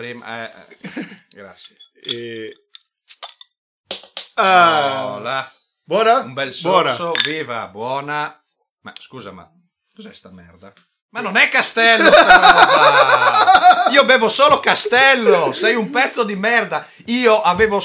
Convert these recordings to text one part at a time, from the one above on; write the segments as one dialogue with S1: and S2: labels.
S1: Prima, eh, eh, grazie.
S2: E... Ah,
S1: là.
S2: buona?
S1: Un bel
S2: Buona.
S1: sorso, viva, buona. Ma scusa, ma cos'è sta merda? Ma non è castello sta roba! Io bevo solo castello, sei un pezzo di merda. Io avevo...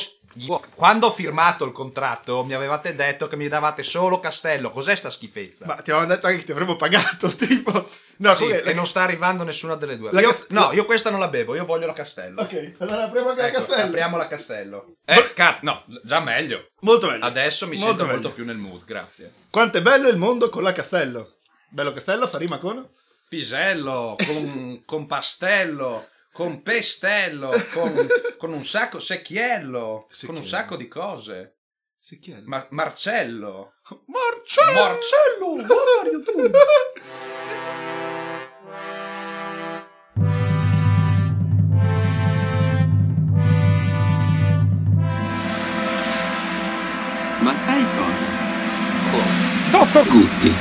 S1: Quando ho firmato il contratto mi avevate detto che mi davate solo castello. Cos'è sta schifezza?
S2: Ma ti avevamo detto anche che ti avremmo pagato, tipo... No,
S1: Sì, e non sta arrivando nessuna delle due.
S2: La
S1: Io-
S2: cas-
S1: no, io questa non la bevo, io voglio la castello.
S2: Ok, allora apriamo anche la
S1: Ecco,
S2: castello.
S1: Apriamo la castello. Eh, cazzo, no, già meglio.
S2: Molto meglio.
S1: Adesso mi
S2: Molto
S1: sento
S2: meglio.
S1: molto più nel mood, grazie.
S2: Quanto è bello il mondo con la castello. Bello castello, fa rima con...
S1: Pisello, con, con pastello, con pestello, con, con un sacco, secchiello, con un
S2: Secchiello.
S1: sacco di cose.
S2: È?
S1: Ma- Marcello.
S2: Marcello!
S1: Marcello, Mario, tu.
S3: Ma sai cosa? Dottor Gutti.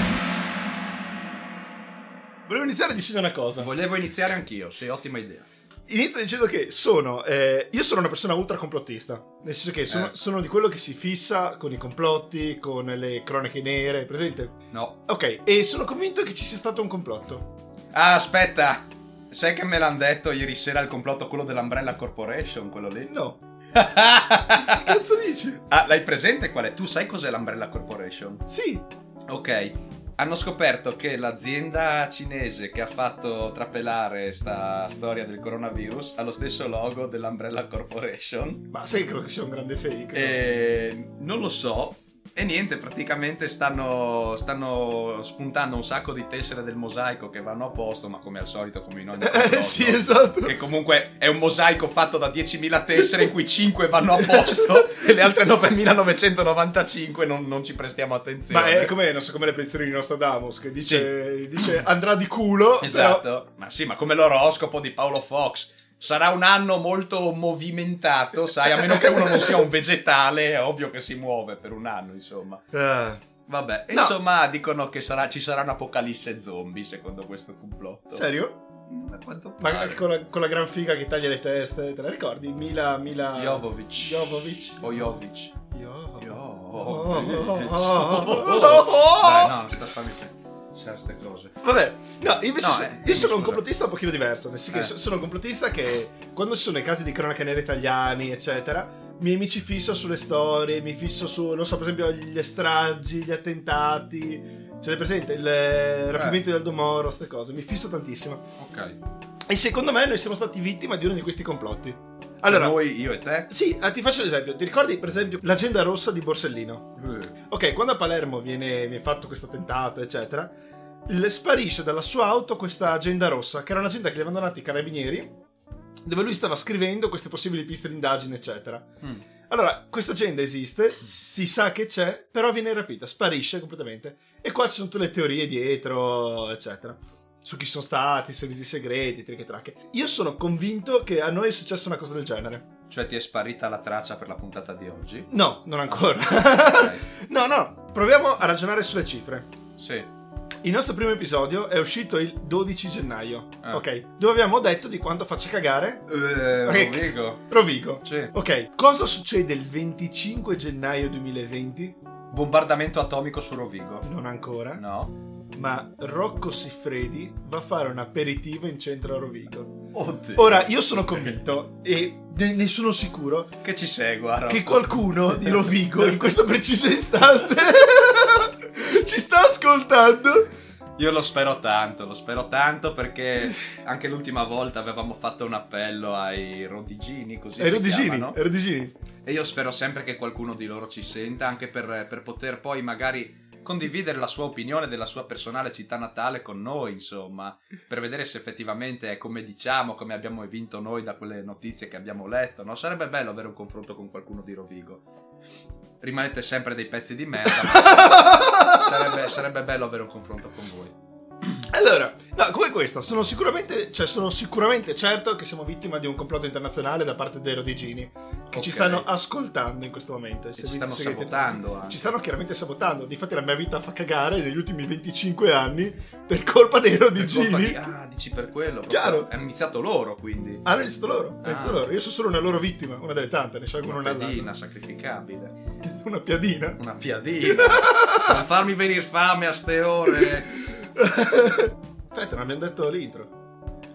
S2: Volevo iniziare dicendo una cosa.
S1: Volevo iniziare anch'io, sì, ottima idea.
S2: Inizio dicendo che sono. eh, io sono una persona ultra complottista. Nel senso che sono,
S1: Eh.
S2: sono di quello che si fissa con i complotti, con le cronache nere, presente?
S1: No.
S2: Ok, e sono convinto che ci sia stato un complotto.
S1: Ah, aspetta. Sai che me l'hanno detto ieri sera il complotto quello dell'Umbrella Corporation, quello lì?
S2: No. Che cazzo dici?
S1: ah, l'hai presente qual è? Tu sai cos'è l'Umbrella Corporation?
S2: Sì.
S1: Ok, hanno scoperto che l'azienda cinese che ha fatto trapelare sta storia del coronavirus ha lo stesso logo dell'Umbrella Corporation.
S2: Ma sai, credo che sia un grande fake. no?
S1: E non lo so. E niente, praticamente stanno, stanno spuntando un sacco di tessere del mosaico che vanno a posto, ma come al solito, come in ogni
S2: Eh,
S1: complotto,
S2: sì, esatto.
S1: Che comunque è un mosaico fatto da 10.000 tessere in cui 5 vanno a posto e le altre 9.995 non, non ci prestiamo attenzione.
S2: Ma è come, non so, come le predizioni di Nostradamus, che dice, dice andrà di culo.
S1: Esatto,
S2: però-
S1: ma sì, ma come l'oroscopo di Paolo Fox. Sarà un anno molto movimentato, sai, a meno che uno non sia un vegetale, è ovvio che si muove per un anno, insomma.
S2: Ah,
S1: Vabbè,
S2: No.
S1: insomma, dicono che sarà- ci sarà un'apocalisse zombie, secondo questo complotto.
S2: serio?
S1: Mm,
S2: Ma con la, con la gran figa che taglia le teste, te la ricordi? Mila, Mila...
S1: Jovovic.
S2: Jovovic.
S1: O Jovic.
S2: Jo-
S1: Jovic.
S2: Oh.
S1: Dai, no, sta fammi c'è queste cose.
S2: Vabbè, no, invece
S1: No,
S2: so-
S1: eh,
S2: io sono un
S1: scusa.
S2: complottista un pochino diverso. Nel senso
S1: Eh.
S2: so- sono un complottista che quando ci sono i casi di cronaca nera italiani, eccetera, mi, mi ci fisso sulle storie, mi fisso su, non so, per esempio, gli stragi, gli attentati. Ce l'hai presente? Il eh, rapimento di Aldo Moro, queste cose. Mi fisso tantissimo.
S1: Ok.
S2: E secondo me noi siamo stati vittima di uno di questi complotti. Allora,
S1: Noi, io e te?
S2: sì, eh, ti faccio l'esempio. Ti ricordi, per esempio, l'agenda rossa di Borsellino?
S1: Eh,
S2: Ok, quando a Palermo viene, viene fatto questo attentato, eccetera, le sparisce dalla sua auto questa agenda rossa, che era un'agenda che gli avevano dato i carabinieri, dove lui stava scrivendo queste possibili piste d'indagine, eccetera.
S1: mm.
S2: Allora, questa agenda esiste, si sa che c'è, però viene rapita, sparisce completamente. E qua ci sono tutte le teorie dietro, eccetera. Su chi sono stati, servizi segreti, triche tracche. Io sono convinto che a noi è successa una cosa del genere.
S1: Cioè ti è sparita la traccia per la puntata di oggi?
S2: No, non ancora.
S1: Ok.
S2: no, no, proviamo a ragionare sulle cifre.
S1: Sì.
S2: Il nostro primo episodio è uscito il 12 gennaio,
S1: Ah.
S2: ok? Dove abbiamo detto di quanto faccia cagare
S1: Eh,
S2: Ok.
S1: Rovigo.
S2: Rovigo.
S1: Sì.
S2: Ok, cosa succede il 25 gennaio 2020?
S1: Bombardamento atomico su Rovigo.
S2: Non ancora,
S1: No.
S2: ma Rocco Siffredi va a fare un aperitivo in centro a Rovigo.
S1: Oddio.
S2: Ora, io sono convinto e ne ne sono sicuro
S1: Che ci segua, Rocco.
S2: che qualcuno di Rovigo in questo preciso istante ci sta ascoltando.
S1: Io lo spero tanto, lo spero tanto perché anche l'ultima volta avevamo fatto un appello ai rodigini, così
S2: È
S1: si
S2: Rodigini,
S1: chiamano.
S2: Rodigini.
S1: E io spero sempre che qualcuno di loro ci senta, anche per, per poter poi magari condividere la sua opinione della sua personale città natale con noi, insomma, per vedere se effettivamente è come diciamo, come abbiamo vinto noi da quelle notizie che abbiamo letto, no? Sarebbe bello avere un confronto con qualcuno di Rovigo. Rimanete sempre dei pezzi di merda, sarebbe, sarebbe bello avere un confronto con voi.
S2: Allora, no, come questo, sono sicuramente, cioè sono sicuramente certo che siamo vittima di un complotto internazionale da parte dei rodigini che ci
S1: Ok.
S2: stanno ascoltando in questo momento.
S1: ci stanno
S2: segreti.
S1: sabotando. anche.
S2: Ci stanno chiaramente sabotando. Difatti la mia vita fa cagare negli ultimi 25 anni per colpa dei rodigini.
S1: di- Ah, dici per quello.
S2: Chiaro.
S1: Hanno iniziato loro, quindi.
S2: Hanno iniziato loro, hanno iniziato
S1: Ah.
S2: loro. Io sono solo una loro vittima, una delle tante, ne scelgono
S1: Una
S2: una
S1: piadina sacrificabile.
S2: Una piadina.
S1: Una piadina. non farmi venire fame a ste ore.
S2: Aspetta, non abbiamo detto l'intro.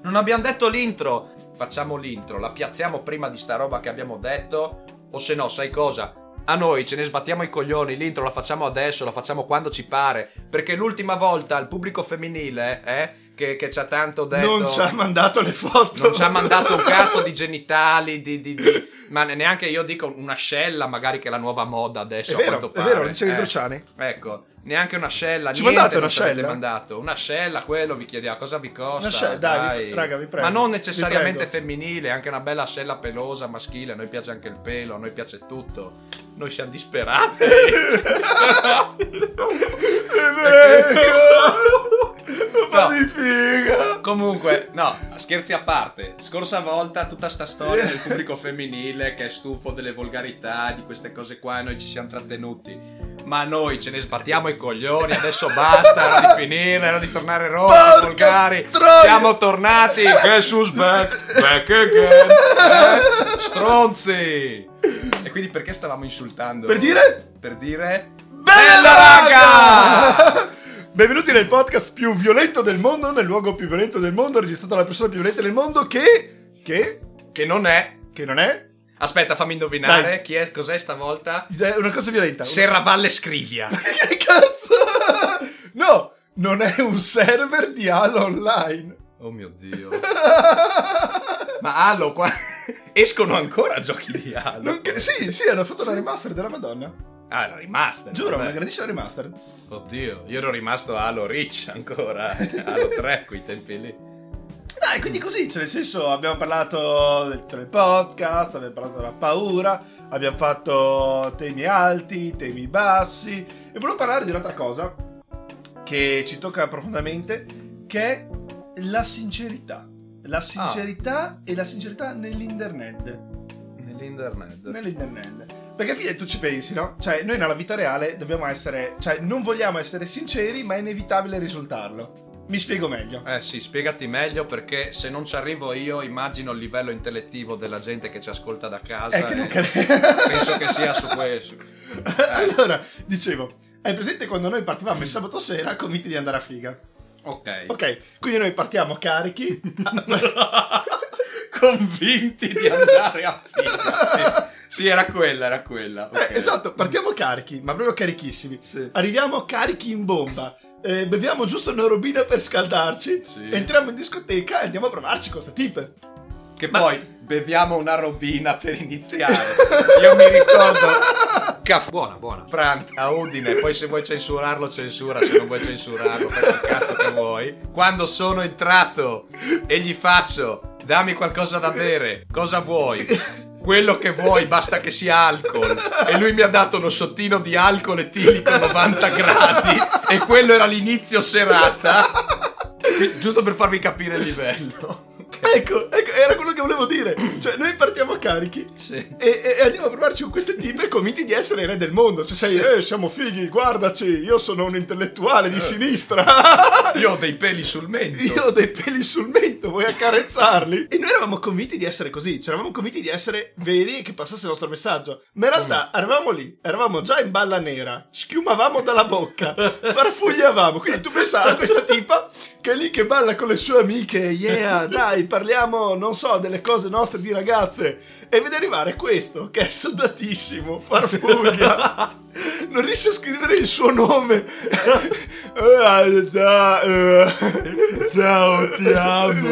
S1: Non abbiamo detto l'intro. Facciamo l'intro, la piazziamo prima di sta roba che abbiamo detto. O se no, sai cosa? A noi ce ne sbattiamo i coglioni, l'intro la facciamo adesso, la facciamo quando ci pare. Perché l'ultima volta il pubblico femminile, eh, che, che ci ha tanto detto.
S2: Non ci ha mandato le foto.
S1: non ci ha mandato un cazzo di genitali, di, di- di- ma neanche io dico un'ascella, magari che è la nuova moda adesso.
S2: È
S1: a
S2: vero,
S1: quanto
S2: è
S1: pare.
S2: vero, lo dicevi
S1: Eh,
S2: Cruciani.
S1: Ecco, neanche un'ascella.
S2: Ci
S1: niente
S2: mandate
S1: ci avete
S2: un'ascella?
S1: mandato. Un'ascella, quello vi chiediamo cosa vi costa.
S2: Un'ascella, dai, vi- raga, vi prego,
S1: Ma non necessariamente femminile, anche una bella ascella pelosa maschile. A noi piace anche il pelo, a noi piace tutto. Noi siamo disperati.
S2: Po'
S1: No.
S2: di figa.
S1: Comunque, no, scherzi a parte. Scorsa volta tutta sta storia del pubblico femminile che è stufo delle volgarità, di queste cose qua, e noi ci siamo trattenuti. Ma noi ce ne sbattiamo i coglioni, adesso basta, era di finire, era di tornare rotti,
S2: Porca
S1: volgari.
S2: troia!
S1: Siamo tornati, who's back? Back again. Eh? Stronzi! E quindi perché stavamo insultando?
S2: Per dire?
S1: Per dire...
S2: Bella raga! Benvenuti nel podcast più violento del mondo, nel luogo più violento del mondo, registrato dalla persona più violenta del mondo che... che...
S1: Che non è...
S2: che non è...
S1: Aspetta, fammi indovinare
S2: Dai.
S1: chi è, cos'è stavolta?
S2: è una cosa violenta.
S1: Serravalle Scrivia.
S2: che cazzo? No, non è un server di Halo Online.
S1: Oh mio dio. Ma Halo, qua... escono ancora giochi di Halo.
S2: Non sì, sì, hanno fatto una remaster della Madonna.
S1: Ah, era remaster.
S2: Giuro,
S1: vabbè.
S2: una grandissima remaster.
S1: Oddio, io ero rimasto a Halo Reach ancora. Halo 3, quei tempi lì.
S2: Dai, quindi così, cioè nel senso abbiamo parlato del del podcast, abbiamo parlato della paura, abbiamo fatto temi alti, temi bassi e volevo parlare di un'altra cosa che ci tocca profondamente, che è la sincerità. La sincerità e la sincerità nell'internet.
S1: Nell'internet.
S2: Nell'internet. Perché alla fine tu ci pensi, no? Cioè, noi nella vita reale dobbiamo essere, cioè, non vogliamo essere sinceri, ma è inevitabile risultarlo. Mi spiego meglio.
S1: Eh sì, spiegati meglio perché se non ci arrivo io immagino il livello intellettivo della gente che ci ascolta da casa.
S2: È che non cre-
S1: penso che sia su questo.
S2: allora, dicevo, hai presente quando noi partivamo il sabato sera convinti di andare a figa?
S1: Ok.
S2: Ok, quindi noi partiamo carichi.
S1: Convinti di andare a figa. Sì. Sì, era quella, era quella. ok.
S2: Eh, esatto, partiamo carichi, ma proprio carichissimi.
S1: Sì.
S2: Arriviamo carichi in bomba. eh, beviamo giusto una robina per scaldarci.
S1: Sì.
S2: Entriamo in discoteca e andiamo a provarci con sta tipe.
S1: Che poi beviamo una robina per iniziare. Io mi ricordo. Caff- buona, buona. Prant a Udine. Poi se vuoi censurarlo, censura. Se non vuoi censurarlo, fai il cazzo che vuoi. Quando sono entrato e gli faccio, dammi qualcosa da bere. Cosa vuoi? Quello che vuoi, basta che sia alcol. E lui mi ha dato uno shottino di alcol etilico 90 gradi. E quello era l'inizio serata. Giusto per farvi capire il livello.
S2: Ecco, ecco, era quello che volevo dire. Cioè, noi partiamo carichi.
S1: Sì.
S2: E, e- andiamo a provarci con queste tipe convinti di essere i re del mondo. Cioè, sei,
S1: Sì.
S2: eh, siamo fighi, guardaci, io sono un intellettuale di sinistra.
S1: Io ho dei peli sul mento.
S2: Io ho dei peli sul mento, vuoi accarezzarli? E noi eravamo convinti di essere così, cioè eravamo convinti di essere veri e che passasse il nostro messaggio. Ma in realtà eravamo lì, eravamo già in balla nera, schiumavamo dalla bocca, farfugliavamo. Quindi tu pensavi a questa tipa che è lì che balla con le sue amiche, yeah, dai, parliamo, non so, delle cose nostre di ragazze. E vede arrivare questo che è soldatissimo, farfuglia. Non riesce a scrivere il suo nome. Eh, da- eh, Ciao, ti amo.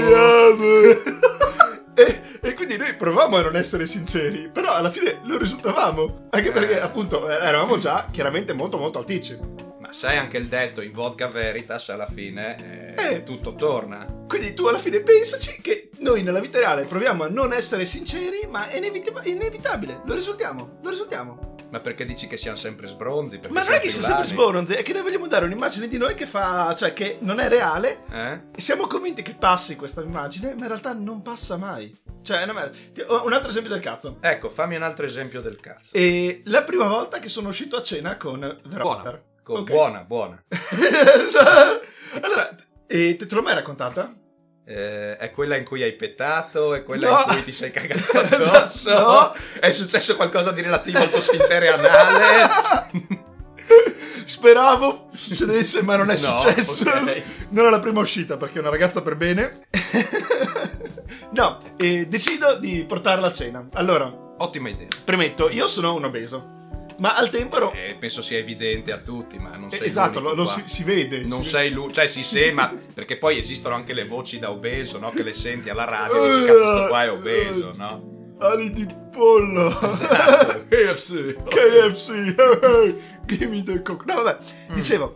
S2: E, e quindi noi provavamo a non essere sinceri, però alla fine lo risultavamo. Anche perché,
S1: Eh.
S2: appunto, eravamo già chiaramente molto, molto alticci.
S1: Ma sai anche il detto in vodka veritas alla fine eh,
S2: Eh.
S1: tutto torna.
S2: Quindi tu alla fine pensaci che noi nella vita reale proviamo a non essere sinceri, ma è inevit- inevitabile. Lo risultiamo, lo risultiamo.
S1: Ma perché dici che siamo sempre sbronzi? Perché
S2: Ma non è che sia sempre sbronzi, è che noi vogliamo dare un'immagine di noi che fa. cioè che non è reale.
S1: Eh?
S2: E siamo convinti che passi questa immagine, ma in realtà non passa mai. Cioè, è una merda. Un altro esempio del cazzo.
S1: Ecco, fammi un altro esempio del cazzo.
S2: E la prima volta che sono uscito a cena con Veronica.
S1: Buona. Co-
S2: Ok.
S1: Buona, buona.
S2: allora, e te, te l'ho mai raccontata?
S1: Eh, è quella in cui hai pettato, è quella
S2: No.
S1: in cui ti sei cagato addosso.
S2: No.
S1: È successo qualcosa di relativo al tuo sfintere anale.
S2: Speravo succedesse, ma non è successo.
S1: ok.
S2: Non è la prima uscita perché è una ragazza per bene. no, e decido di portarla a cena. Allora,
S1: Ottima idea.
S2: premetto, io sono un obeso, ma al tempo ero.
S1: Eh, penso sia evidente a tutti, ma non sei
S2: esatto, lo, lo si, si vede.
S1: Non
S2: si
S1: sei lui, cioè si sema, perché poi esistono anche le voci da obeso, no? Che le senti alla radio e dici cazzo sto qua è obeso, no?
S2: vede. Ali di pollo.
S1: Esatto. KFC.
S2: KFC. Give me the coke. No, vabbè.
S1: Mm.
S2: Dicevo.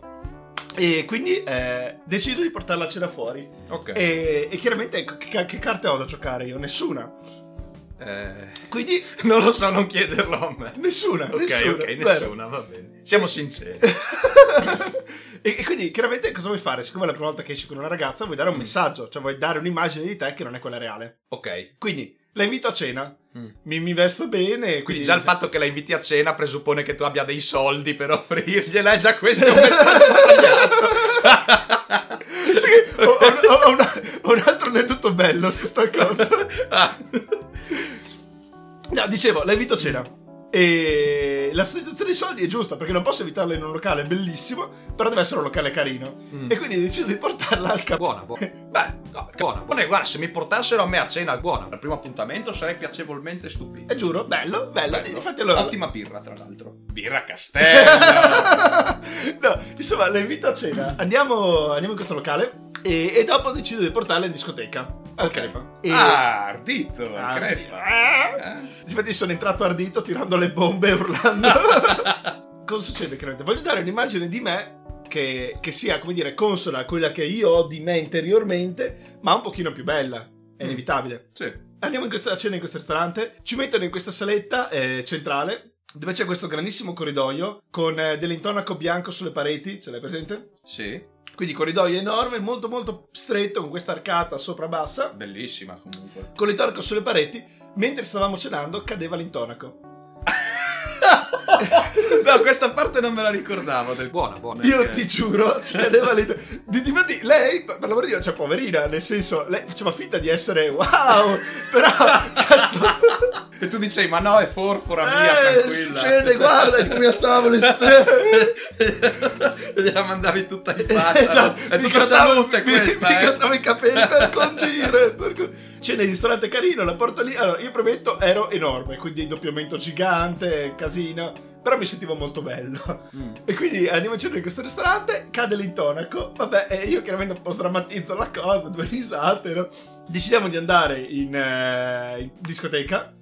S2: E quindi eh, decido di portarla a cena fuori.
S1: Ok.
S2: E, e chiaramente che, che- che carte ho da giocare io? Nessuna.
S1: Eh,
S2: Quindi
S1: non lo so, non chiederlo a me.
S2: nessuna.
S1: Ok,
S2: nessuna,
S1: ok, nessuna, va bene. Siamo sinceri.
S2: e, e quindi chiaramente cosa vuoi fare? Siccome è la prima volta che esci con una ragazza, vuoi dare un
S1: Mm.
S2: messaggio, cioè vuoi dare un'immagine di te che non è quella reale.
S1: Ok.
S2: Quindi la invito a cena,
S1: Mm.
S2: mi, mi vesto bene. Quindi,
S1: Quindi già il fatto che la inviti a cena presuppone che tu abbia dei soldi per offrirgliela, e già questo è un messaggio sbagliato.
S2: Sì, ho, ho- ho una- ho un altro aneddoto bello su sta cosa.
S1: Ah.
S2: No, dicevo, la invito a cena. E la situazione dei soldi è giusta perché non posso evitarla in un locale bellissimo, però deve essere un locale carino.
S1: Mm.
S2: E quindi decido di portarla al capo.
S1: Buona, buona. Beh, no, buona, buona. Guarda, se mi portassero a me a cena, buona. Al primo appuntamento sarei piacevolmente stupito.
S2: E giuro, bello, bello.
S1: Bello.
S2: Infatti allora...
S1: Ottima birra, tra l'altro. Birra Castello.
S2: no, insomma, la invito a cena. Andiamo, andiamo in questo locale e, e dopo decido di portarla in discoteca. Al crepa. E...
S1: Ah, ardito,
S2: Ah,
S1: crepa.
S2: ah. Infatti sono entrato ardito tirando le bombe e urlando. Cosa succede, credo? Voglio dare un'immagine di me che, che sia, come dire, consona a quella che io ho di me interiormente, ma un pochino più bella. È
S1: Mm.
S2: inevitabile.
S1: Sì.
S2: Andiamo in questa cena in questo ristorante, ci mettono in questa saletta eh, centrale dove c'è questo grandissimo corridoio con eh, dell'intonaco bianco sulle pareti, ce l'hai presente?
S1: Sì.
S2: Quindi corridoio enorme, molto molto stretto con questa arcata sopra bassa,
S1: Bellissima comunque.
S2: con l'intonaco sulle pareti, mentre stavamo cenando cadeva l'intonaco.
S1: no, questa parte non me la ricordavo. Del... Buona, buona.
S2: Io
S1: Ok.
S2: ti giuro, cadeva lì. Di, difatti, lei, per l'amor di Dio, cioè, poverina, nel senso, lei faceva finta di essere wow, però, cazzo,
S1: E tu dicevi, ma no, è forfora mia,
S2: eh,
S1: tranquilla.
S2: succede, guarda, e mi alzavo le
S1: e gliela mandavi tutta in faccia.
S2: esatto,
S1: È
S2: mi grattavo, mi,
S1: questa,
S2: mi
S1: eh.
S2: grattavo i capelli per condire. Per con- C'è nel ristorante carino, la porto lì. Allora, io prometto, ero enorme, quindi doppiamento gigante, casino. Però mi sentivo molto bello.
S1: Mm.
S2: E quindi andiamo a cenare in questo ristorante, cade l'intonaco. Vabbè, e io chiaramente un po' sdrammatizzo la cosa, due risate, no? Decidiamo di andare in, eh, in discoteca.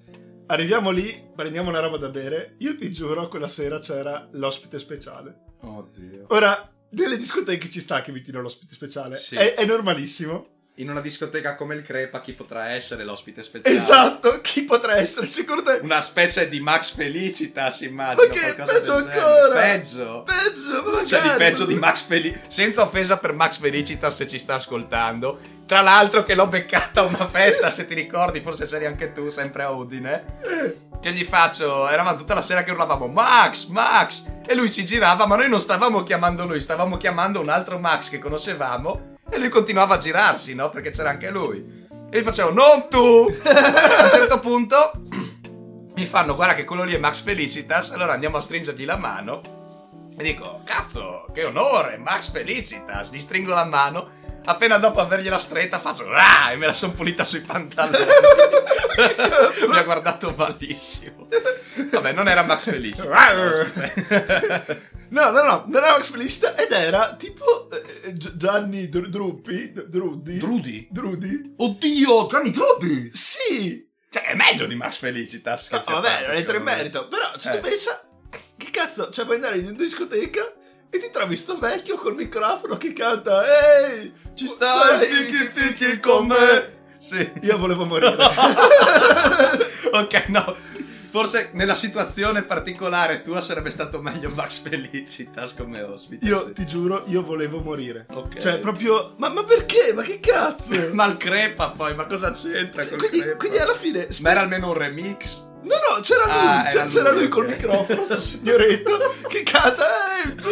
S2: Arriviamo lì, prendiamo una roba da bere. Io ti giuro, quella sera c'era l'ospite speciale.
S1: Oddio.
S2: Ora, nelle discoteche ci sta che mettino l'ospite speciale.
S1: Sì.
S2: È, è normalissimo.
S1: In una discoteca come il Crepa, chi potrà essere l'ospite speciale?
S2: Esatto, chi potrà essere? Secondo te?
S1: Una specie di Max Felicitas, immagino.
S2: Ma che peggio ancora?
S1: Peggio.
S2: Peggio, ma
S1: C'è di
S2: magari.
S1: peggio di Max Felicitas. Senza offesa per Max Felicitas se ci sta ascoltando. Tra l'altro che l'ho beccata a una festa, se ti ricordi, forse c'eri anche tu, sempre a Udine.
S2: Eh,
S1: Che gli faccio? Eravamo tutta la sera che urlavamo Max, Max! E lui si girava, ma noi non stavamo chiamando lui, stavamo chiamando un altro Max che conoscevamo. E lui continuava a girarsi, no? Perché c'era anche lui. E gli facevo, non tu! a un certo punto mi fanno, guarda che quello lì è Max Felicitas. Allora andiamo a stringergli la mano. E dico, cazzo, che onore, Max Felicitas. Gli stringo la mano. Appena dopo avergliela stretta faccio, ah! E me la son pulita sui pantaloni. Mi ha guardato malissimo. Vabbè, non era Max Felicitas.
S2: No, no, no, non era Max Felicita ed era tipo eh, Gi- Gianni Dr- Druppi, Drudi.
S1: Drudi?
S2: Drudi?
S1: Oddio, Gianni Drudi!
S2: Sì!
S1: Cioè, è meglio di Max Felicitas.
S2: No, vabbè, non entra in merito. Però, se
S1: Eh.
S2: tu pensa, che cazzo, cioè puoi andare in una discoteca e ti trovi sto vecchio col microfono che canta Ehi,
S1: Ci stai, fichi fichi con me. Sì.
S2: Io volevo morire.
S1: ok, no. Forse nella situazione particolare tua sarebbe stato meglio Max Felicitas come ospite.
S2: Io
S1: sì.
S2: ti giuro, io volevo morire.
S1: Ok.
S2: Cioè, proprio. Ma, ma perché? Ma che cazzo?
S1: Ma il crepa poi, ma cosa c'entra?
S2: Cioè, quindi,
S1: crepa?
S2: quindi alla fine.
S1: Ma era almeno un remix.
S2: No, no, c'era lui,
S1: Ah,
S2: c'era,
S1: era
S2: c'era
S1: lui,
S2: lui col microfono, sto signoretto che canta, eh, tu,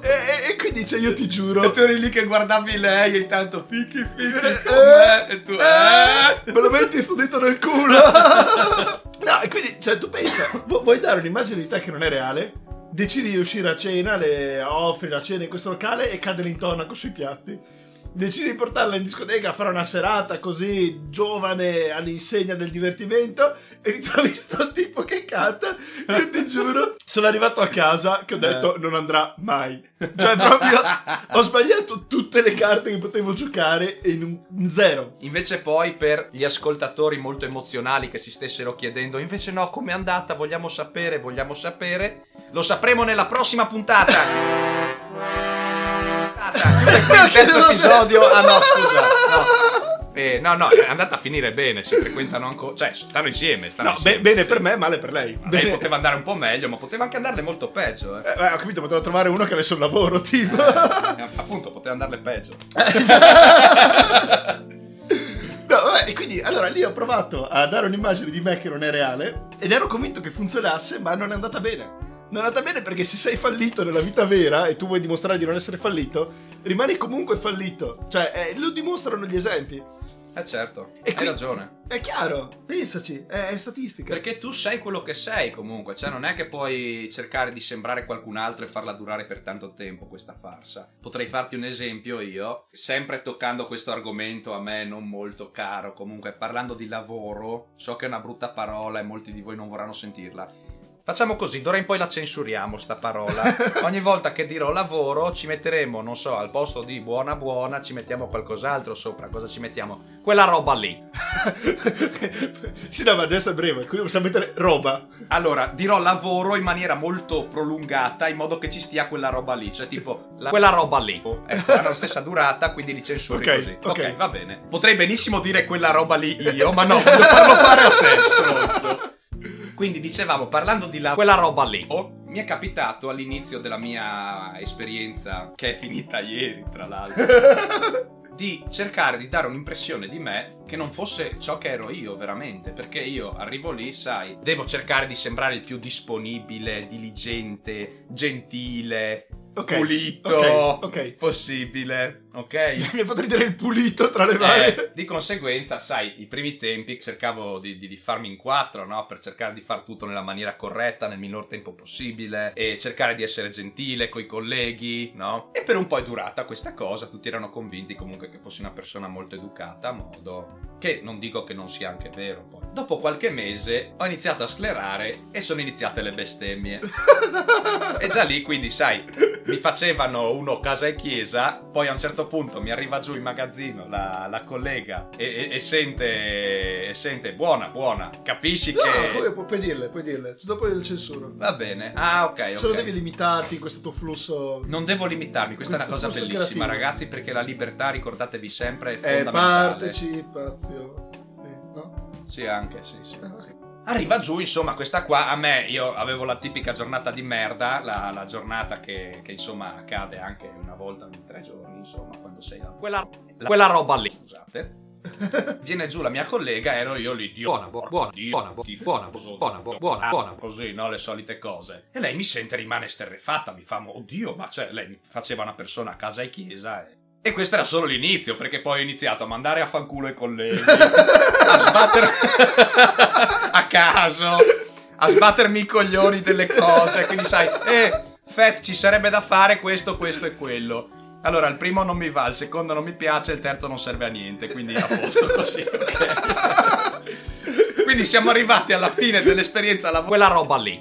S2: e, e- e quindi cioè, io ti giuro,
S1: E tu eri lì che guardavi lei e intanto fichi fichi
S2: Eh,
S1: con me e tu eh.
S2: me lo metti sto dito nel culo. no, e quindi, cioè, tu pensa, vu- vuoi dare un'immagine di te che non è reale? Decidi di uscire a cena, le offri la cena in questo locale e cade l'intonaco sui piatti. Decidi di portarla in discoteca a fare una serata così giovane all'insegna del divertimento e ritrovi sto tipo che canta. Io ti giuro, sono arrivato a casa che ho detto non andrà mai. Cioè, proprio ho sbagliato tutte le carte che potevo giocare in un in zero.
S1: Invece poi per gli ascoltatori molto emozionali che si stessero chiedendo invece no, com'è andata? Vogliamo sapere, vogliamo sapere. Lo sapremo nella prossima puntata. Il terzo episodio. Ah no, scusa. No. Eh, no, no, è andata a finire bene, si frequentano ancora, cioè stanno insieme, stanno
S2: No,
S1: insieme,
S2: be- bene
S1: sì.
S2: per me, male per lei.
S1: A lei
S2: Bene-
S1: poteva andare un po' meglio, ma poteva anche andarle molto peggio. Eh.
S2: Eh, ho capito, potevo trovare uno che avesse un lavoro, tipo.
S1: Eh, appunto, poteva andarle peggio.
S2: No, vabbè, e quindi allora lì ho provato a dare un'immagine di me che non è reale ed ero convinto che funzionasse, ma non è andata bene. Non è andata bene perché se sei fallito nella vita vera e tu vuoi dimostrare di non essere fallito, rimani comunque fallito. Cioè, eh, lo dimostrano gli esempi.
S1: Eh certo,
S2: E
S1: hai
S2: qui-
S1: ragione.
S2: È chiaro, pensaci, è, è statistica.
S1: Perché tu sei quello che sei comunque, cioè non è che puoi cercare di sembrare qualcun altro e farla durare per tanto tempo questa farsa. Potrei farti un esempio io, sempre toccando questo argomento a me non molto caro, comunque parlando di lavoro, so che è una brutta parola e molti di voi non vorranno sentirla. Facciamo così, d'ora in poi la censuriamo sta parola. Ogni volta che dirò lavoro ci metteremo, non so, al posto di buona buona ci mettiamo qualcos'altro sopra. Cosa ci mettiamo? Quella roba lì.
S2: sì, no, ma adesso è breve, qui possiamo mettere roba.
S1: Allora, dirò lavoro in maniera molto prolungata in modo che ci stia quella roba lì, cioè tipo la- quella roba lì. Ecco, hanno la stessa durata, quindi li censuri
S2: Ok,
S1: così.
S2: ok.
S1: va bene. Potrei benissimo dire quella roba lì io, ma no, voglio farlo fare a te, stronzo. Quindi dicevamo, parlando di la... quella roba lì. Oh, mi è capitato all'inizio della mia esperienza, che è finita ieri, tra l'altro. di cercare di dare un'impressione di me che non fosse ciò che ero io veramente, perché io arrivo lì, sai, devo cercare di sembrare il più disponibile, diligente, gentile,
S2: Ok,
S1: pulito
S2: ok, ok.
S1: possibile, ok?
S2: Mi potrei dire il pulito tra le varie.
S1: Eh, di conseguenza, sai, i primi tempi cercavo di, di- di farmi in quattro, no? Per cercare di far tutto nella maniera corretta, nel minor tempo possibile, e cercare di essere gentile coi colleghi, no? E per un po' è durata questa cosa, tutti erano convinti comunque che fossi una persona molto educata, a modo che non dico che non sia anche vero poi. Dopo qualche mese ho iniziato a sclerare e sono iniziate le bestemmie. E già lì, quindi, sai, mi facevano uno casa e chiesa, poi a un certo punto mi arriva giù in magazzino la, la collega e, e- e sente, e sente, buona, buona, capisci
S2: No,
S1: che...
S2: pu- puoi dirle, puoi dirle. Dopo il censuro.
S1: Va bene, ah ok, ok.
S2: Se non devi limitarti in questo tuo flusso.
S1: Non devo limitarmi, questa è una cosa bellissima
S2: creativo.
S1: ragazzi, perché la libertà, ricordatevi sempre, è
S2: È
S1: fondamentale.
S2: partecipazione. Eh, no?
S1: Sì, anche, sì, sì.
S2: Ah, ok.
S1: Arriva giù, insomma, questa qua a me, io avevo la tipica giornata di merda, la, la giornata che, che, insomma accade anche una volta ogni tre giorni, insomma, quando sei là. Quella, la- quella roba lì, scusate. Viene giù la mia collega, ero io lì, Dio,
S4: Buona, buona, buona,
S1: Dio,
S4: buona,
S1: Dio,
S4: buona,
S1: Dio,
S4: buona,
S1: Dio,
S4: buona,
S1: ah,
S4: buona.
S1: Così, no? Le solite cose. E lei mi sente, rimane sterrefatta, mi fa, oddio, ma cioè, lei faceva una persona a casa e chiesa e... E questo era solo l'inizio, perché poi ho iniziato a mandare a fanculo i colleghi, a sbattere a caso, a sbattermi i coglioni delle cose. Quindi sai, eh, Fat, ci sarebbe da fare questo, questo e quello. Allora, il primo non mi va, il secondo non mi piace, il terzo non serve a niente, quindi a posto così, ok? Quindi siamo arrivati alla fine dell'esperienza. Quella roba lì.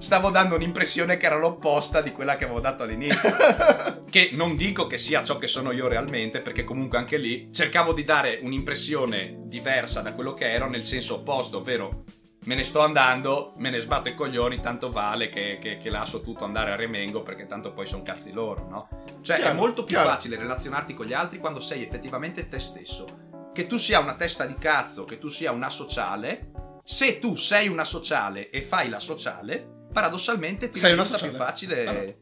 S1: Stavo dando un'impressione che era l'opposta di quella che avevo dato all'inizio. che non dico che sia ciò che sono io realmente, perché comunque anche lì cercavo di dare un'impressione diversa da quello che ero nel senso opposto, ovvero me ne sto andando, me ne sbatto i coglioni, tanto vale che, che- che lascio tutto andare a remengo perché tanto poi sono cazzi loro, no? Cioè è
S2: Chiaro,
S1: molto più
S2: chiaro.
S1: facile relazionarti con gli altri quando sei effettivamente te stesso. Che tu sia una testa di cazzo, che tu sia un asociale, se tu sei una sociale e fai la sociale, paradossalmente ti
S2: Sei una
S1: risulta più facile
S2: Ah, no.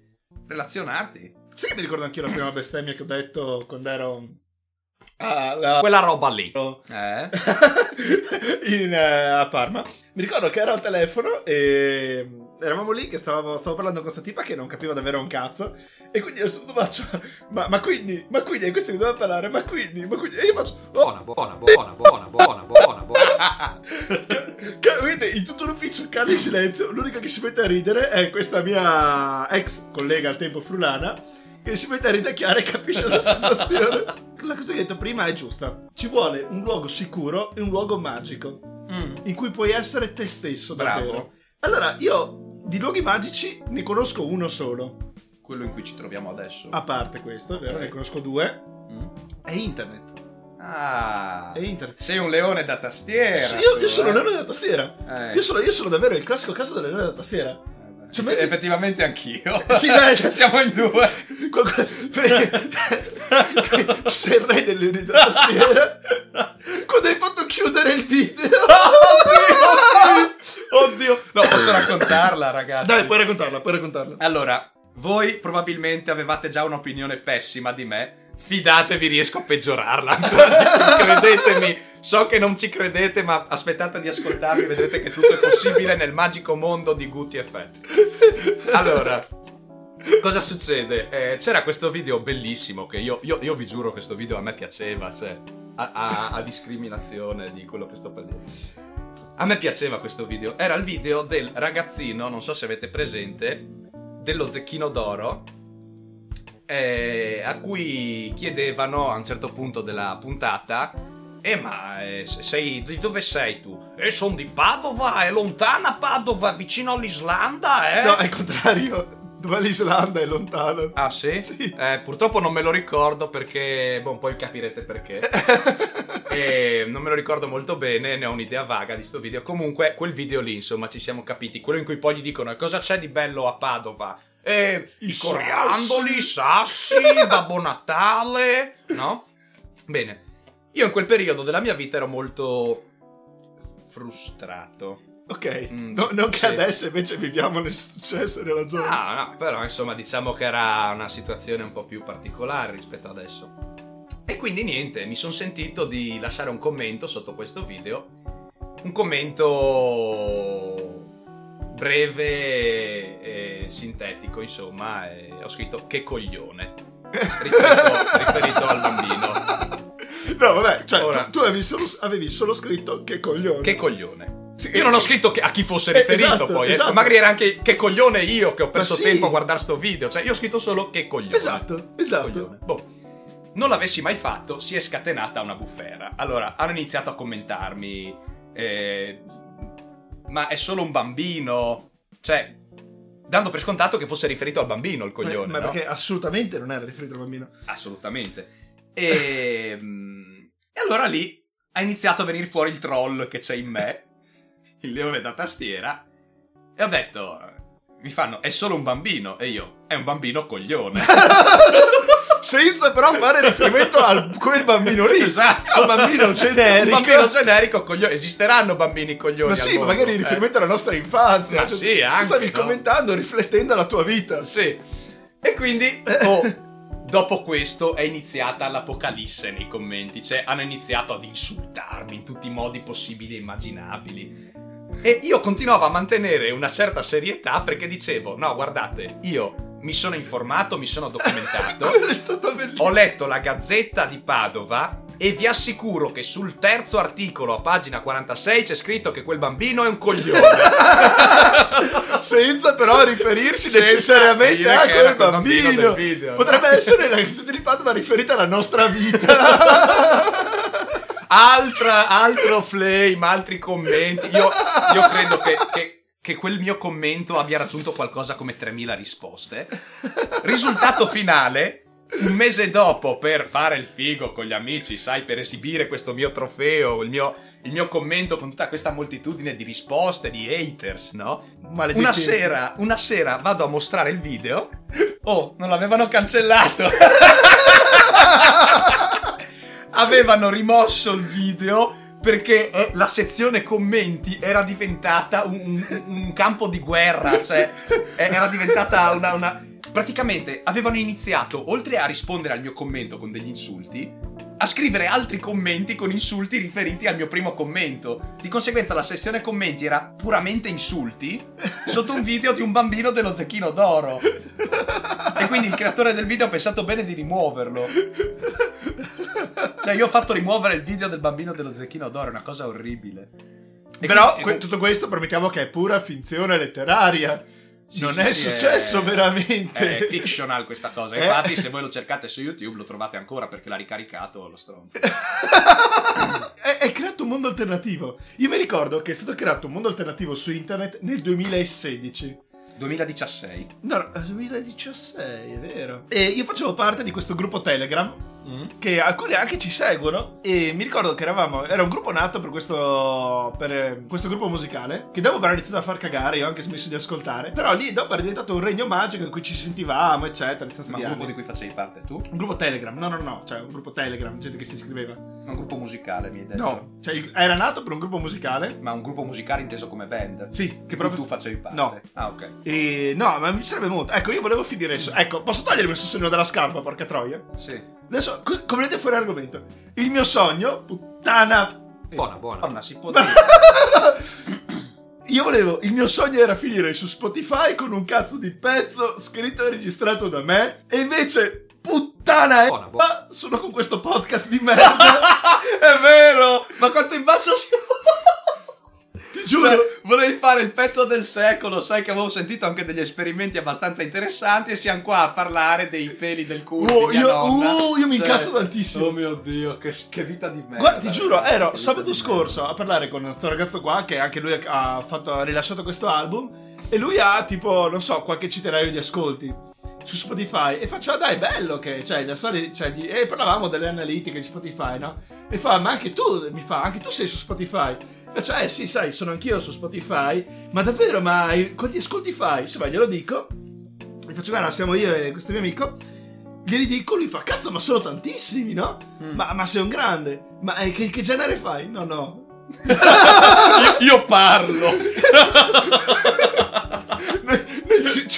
S1: relazionarti.
S2: Sai che mi ricordo anch'io la prima bestemmia che ho detto quando ero alla-
S1: Quella roba lì.
S2: Oh.
S1: Eh?
S2: in, eh, a Parma. Mi ricordo che ero al telefono e eravamo lì che stavamo, stavo parlando con questa tipa che non capiva davvero un cazzo. E quindi io subito faccio, ma, ma quindi, ma quindi, e questo mi doveva parlare, ma quindi, ma quindi, e io faccio, oh,
S1: Buona, buona, buona, buona, buona, buona, buona.
S2: vedete, in tutto l'ufficio cade in silenzio, l'unica che si mette a ridere è questa mia ex collega al tempo frulana. Che si mette a ridacchiare e capisce la situazione. La cosa che hai detto prima è giusta. Ci vuole un luogo sicuro e un luogo magico.
S1: Mm.
S2: in cui puoi essere te stesso
S1: Bravo.
S2: davvero. Allora, io di luoghi magici ne conosco uno solo,
S1: Quello in cui ci troviamo adesso.
S2: a parte questo, è vero,
S1: Ok.
S2: ne conosco due,
S1: Mm.
S2: è internet.
S1: Ah.
S2: È internet.
S1: Sei un leone da tastiera.
S2: Sì, io,
S1: tu,
S2: io sono
S1: eh?
S2: un leone da tastiera.
S1: Eh.
S2: Io, sono, io sono davvero il classico caso del leone da tastiera. Cioè,
S1: Eff- Effettivamente anch'io.
S2: Sì, beh.
S1: Siamo in due.
S2: Perché- Sei il re del leone da tastiera. Quando hai fatto chiudere il video.
S1: Oddio. No, posso raccontarla, ragazzi.
S2: Dai, puoi raccontarla, puoi raccontarla.
S1: Allora, voi probabilmente avevate già un'opinione pessima di me. Fidatevi, riesco a peggiorarla. Credetemi, so che non ci credete, ma aspettate di ascoltarmi, vedrete che tutto è possibile nel magico mondo di Guti e Fett. Allora, cosa succede? Eh, c'era questo video bellissimo che io, io- io vi giuro questo video a me piaceva, cioè, a, a- a discriminazione di quello che sto per dire. A me piaceva questo video. Era il video del ragazzino, non so se avete presente, dello zecchino d'oro. eh, a cui chiedevano a un certo punto della puntata. Eh, ma eh, sei, di dove sei tu? E sono di Padova, è lontana Padova, vicino all'Islanda, eh?
S2: No, al contrario. Dove l'Islanda è lontano.
S1: Ah, sì?
S2: Sì.
S1: Eh, purtroppo non me lo ricordo perché. Boh, poi capirete perché. e non me lo ricordo molto bene, ne ho un'idea vaga di sto video. Comunque, quel video lì, insomma, ci siamo capiti. Quello in cui poi gli dicono: "E cosa c'è di bello a Padova? E i,
S2: I
S1: coriandoli, i
S2: sassi."
S1: Babbo Natale, no? Bene, io in quel periodo della mia vita ero molto frustrato.
S2: Ok,
S1: Mm,
S2: No- non che
S1: sì.
S2: adesso invece viviamo nel successo nella gioia.
S1: Ah, no, però insomma diciamo che era una situazione un po' più particolare rispetto adesso. E quindi niente, mi sono sentito di lasciare un commento sotto questo video. Un commento breve e sintetico, insomma, ho scritto che coglione. Riferito, riferito al bambino.
S2: No, vabbè, cioè,
S1: Ora-
S2: tu, tu avevi, solo, avevi solo scritto che coglione.
S1: Che coglione.
S2: Sì,
S1: Io non ho scritto che- a chi fosse
S2: Eh,
S1: riferito
S2: esatto,
S1: poi, eh.
S2: esatto.
S1: magari era anche che coglione io che ho perso
S2: sì.
S1: tempo a guardare sto video, cioè io ho scritto solo che coglione.
S2: Esatto, esatto.
S1: Coglione. Boh. Non l'avessi mai fatto, si è scatenata una bufera. Allora, hanno iniziato a commentarmi. eh, ma è solo un bambino. Cioè, dando per scontato che fosse riferito al bambino il coglione.
S2: ma, ma
S1: no?
S2: perché assolutamente non era riferito al bambino.
S1: Assolutamente. E, mm, e allora lì ha iniziato a venire fuori il troll che c'è in me, il leone da tastiera, e ho detto, mi fanno, è solo un bambino, e io, è un bambino coglione.
S2: Senza però fare riferimento a quel bambino lì.
S1: Esatto.
S2: Un bambino generico.
S1: Un bambino generico coglione. Esisteranno bambini coglioni.
S2: Ma sì, ma magari
S1: eh.
S2: in riferimento alla nostra infanzia.
S1: Ma sì, anche,
S2: Tu stavi
S1: no?
S2: commentando, riflettendo alla tua vita.
S1: Sì. E quindi, oh, dopo questo è iniziata l'apocalisse nei commenti. Cioè, hanno iniziato ad insultarmi in tutti i modi possibili e immaginabili. E io continuavo a mantenere una certa serietà perché dicevo, no, guardate, io mi sono informato, mi sono documentato.
S2: Quello è stato bellissimo.
S1: Ho letto la Gazzetta di Padova e vi assicuro che sul terzo articolo a pagina 46 c'è scritto che quel bambino è un coglione.
S2: Senza però riferirsi
S1: Senza
S2: necessariamente a quel bambino.
S1: bambino video, no?
S2: Potrebbe essere la canzone di Padova riferita alla nostra vita.
S1: Altra, altro flame, altri commenti. Io, io credo che, che- che quel mio commento abbia raggiunto qualcosa come 3000 risposte. Risultato finale. Un mese dopo, per fare il figo con gli amici, sai, per esibire questo mio trofeo, il mio, il mio commento con tutta questa moltitudine di risposte, di haters, no? Una sera, una sera vado a mostrare il video. Oh, non l'avevano cancellato. Avevano rimosso il video perché eh, la sezione commenti era diventata un, un- un campo di guerra, cioè eh, era diventata una, una- Praticamente avevano iniziato, oltre a rispondere al mio commento con degli insulti, a scrivere altri commenti con insulti riferiti al mio primo commento. Di conseguenza la sezione commenti era puramente insulti sotto un video di un bambino dello zecchino d'oro. E quindi il creatore del video ha pensato bene di rimuoverlo. Cioè, io ho fatto rimuovere il video del bambino dello zecchino d'oro, è una cosa orribile. E
S2: Però
S1: quindi-
S2: que- tutto questo permettiamo che è pura finzione letteraria.
S1: Sì,
S2: non
S1: sì,
S2: è successo
S1: è-
S2: veramente.
S1: È fictional questa cosa.
S2: Eh.
S1: Infatti, se voi lo cercate su YouTube, lo trovate ancora perché l'ha ricaricato lo stronzo.
S2: è, è creato un mondo alternativo. Io mi ricordo che è stato creato un mondo alternativo su internet nel 2016.
S1: 2016.
S2: No, no, 2016, è vero. E io facevo parte di questo gruppo Telegram. Che alcuni anche ci seguono. E mi ricordo che eravamo. Era un gruppo nato per questo. Per eh, questo gruppo musicale. Che dopo però ha iniziato a far cagare. Io ho anche smesso di ascoltare. Però lì dopo è diventato un regno magico in cui ci sentivamo, eccetera.
S1: Ma un gruppo di cui facevi parte tu?
S2: Un gruppo Telegram. No, no, no. Cioè, un gruppo Telegram. Gente che si iscriveva.
S1: Un gruppo musicale, mi hai detto.
S2: No. Cioè, era nato per un gruppo musicale.
S1: Ma un gruppo musicale inteso come band?
S2: Sì,
S1: Che proprio tu facevi parte?
S2: No.
S1: Ah, ok.
S2: E no, ma mi piacerebbe molto. Ecco, io volevo finire. Ecco, posso togliermi il sostegno della scarpa, porca troia?
S1: Sì.
S2: Adesso, co- come vedete fuori argomento. Il mio sogno, puttana.
S4: Buona, buona.
S1: Madonna, si può dire.
S2: Io volevo, il mio sogno era finire su Spotify con un cazzo di pezzo scritto e registrato da me. E invece, puttana è.
S4: Buona, buona.
S2: Sono con questo podcast di merda.
S1: È vero! Ma quanto in basso si...
S2: Giuro.
S1: Cioè, volevi fare il pezzo del secolo, sai che avevo sentito anche degli esperimenti abbastanza interessanti e siamo qua a parlare dei peli del culo
S2: Oh, io- oh, io mi
S1: Cioè,
S2: incazzo tantissimo.
S1: Oh mio Dio, che, che vita di merda.
S2: Guarda, ti giuro, ero sabato scorso a parlare con questo ragazzo qua che anche lui ha, fatto, ha rilasciato questo album e lui ha tipo, non so, qualche centinaio di ascolti su Spotify e faccio, ah, dai, bello che, cioè, la storia, cioè, di, e parlavamo delle analitiche di Spotify, no? E fa, ma anche tu, mi fa, anche tu sei su Spotify? Faccio, eh sì, sai, sono anch'io su Spotify, ma davvero, ma quanti ascolti fai? Insomma, glielo dico e faccio, guarda, siamo io e questo mio amico. Glieli dico, lui fa, cazzo, ma sono tantissimi, no?
S1: Mm.
S2: Ma, ma sei un grande. Ma eh, che, che genere fai? No, no.
S1: io, io parlo.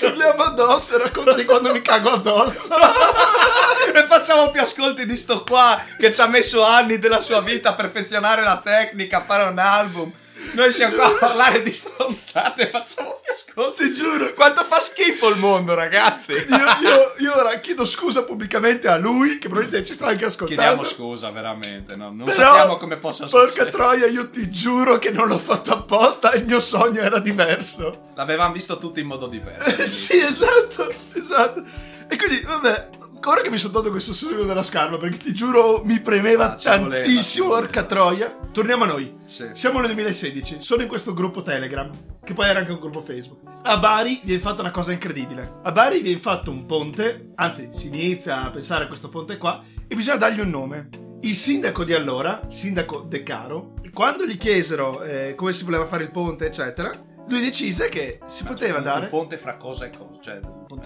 S2: Ci urliamo addosso e racconto di quando mi cago addosso.
S1: e facciamo più ascolti di sto qua che ci ha messo anni della sua vita a perfezionare la tecnica, a fare un album. Noi siamo qua a parlare di stronzate facciamo più ascolti.
S2: Ti giuro.
S1: Quanto fa schifo il mondo, ragazzi.
S2: Io, io- io ora chiedo scusa pubblicamente a lui, che probabilmente ci sta anche ascoltando.
S1: Chiediamo scusa, veramente. no? Non
S2: Però,
S1: sappiamo come possa
S2: Porca
S1: succedere.
S2: troia, io ti giuro che non l'ho fatto apposta. Il mio sogno era diverso.
S1: L'avevamo visto tutti in modo diverso.
S2: Sì, esatto, esatto. E quindi, vabbè, ora che mi sono tolto questo sogno della scarpa, perché ti giuro mi premeva
S1: Ah,
S2: tantissimo,
S1: voleva.
S2: porca troia. Torniamo a noi.
S1: Sì.
S2: Siamo nel 2016, sono in questo gruppo Telegram, che poi era anche un gruppo Facebook. A Bari viene fatta una cosa incredibile. A Bari viene fatto un ponte, anzi si inizia a pensare a questo ponte qua, e bisogna dargli un nome. Il sindaco di allora, sindaco De Caro, quando gli chiesero eh, come si voleva fare il ponte, eccetera, lui decise che si
S1: Ma
S2: poteva dare...
S1: Un ponte fra cosa e cosa, cioè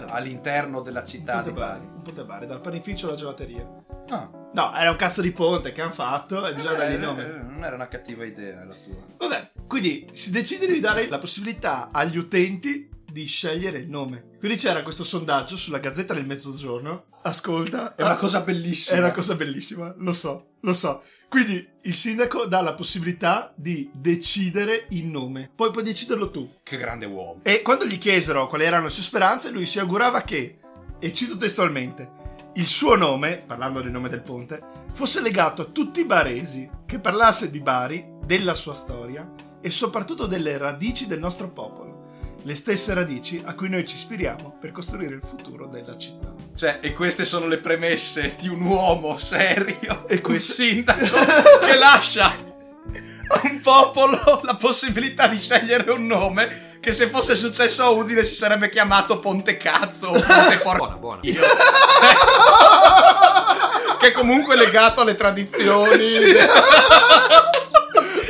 S1: all'interno della città di
S2: Bari, un ponte Bari, dal panificio alla gelateria.
S1: Ah,
S2: No, era un cazzo di ponte che hanno fatto e bisogna dargli il
S1: eh,
S2: nome.
S1: eh, non era una cattiva idea la tua.
S2: Vabbè, quindi si decide di dare la possibilità agli utenti di scegliere il nome. Quindi c'era questo sondaggio sulla Gazzetta del Mezzogiorno. Ascolta,
S1: È una cosa bellissima.
S2: è una cosa bellissima, lo so, lo so. Quindi il sindaco dà la possibilità di decidere il nome. Poi puoi deciderlo tu.
S1: Che grande uomo.
S2: E quando gli chiesero quali erano le sue speranze, lui si augurava che, e cito testualmente, il suo nome, parlando del nome del ponte, fosse legato a tutti i baresi, che parlasse di Bari, della sua storia e soprattutto delle radici del nostro popolo. Le stesse radici a cui noi ci ispiriamo per costruire il futuro della città.
S1: Cioè, e queste sono le premesse di un uomo serio
S2: E
S1: un
S2: questo-
S1: sindaco che lascia a un popolo la possibilità di scegliere un nome che se fosse successo a Udine si sarebbe chiamato Ponte Cazzo o Ponte Porco.
S4: Buona, buona.
S1: Io- che comunque è legato alle tradizioni.
S2: Sì.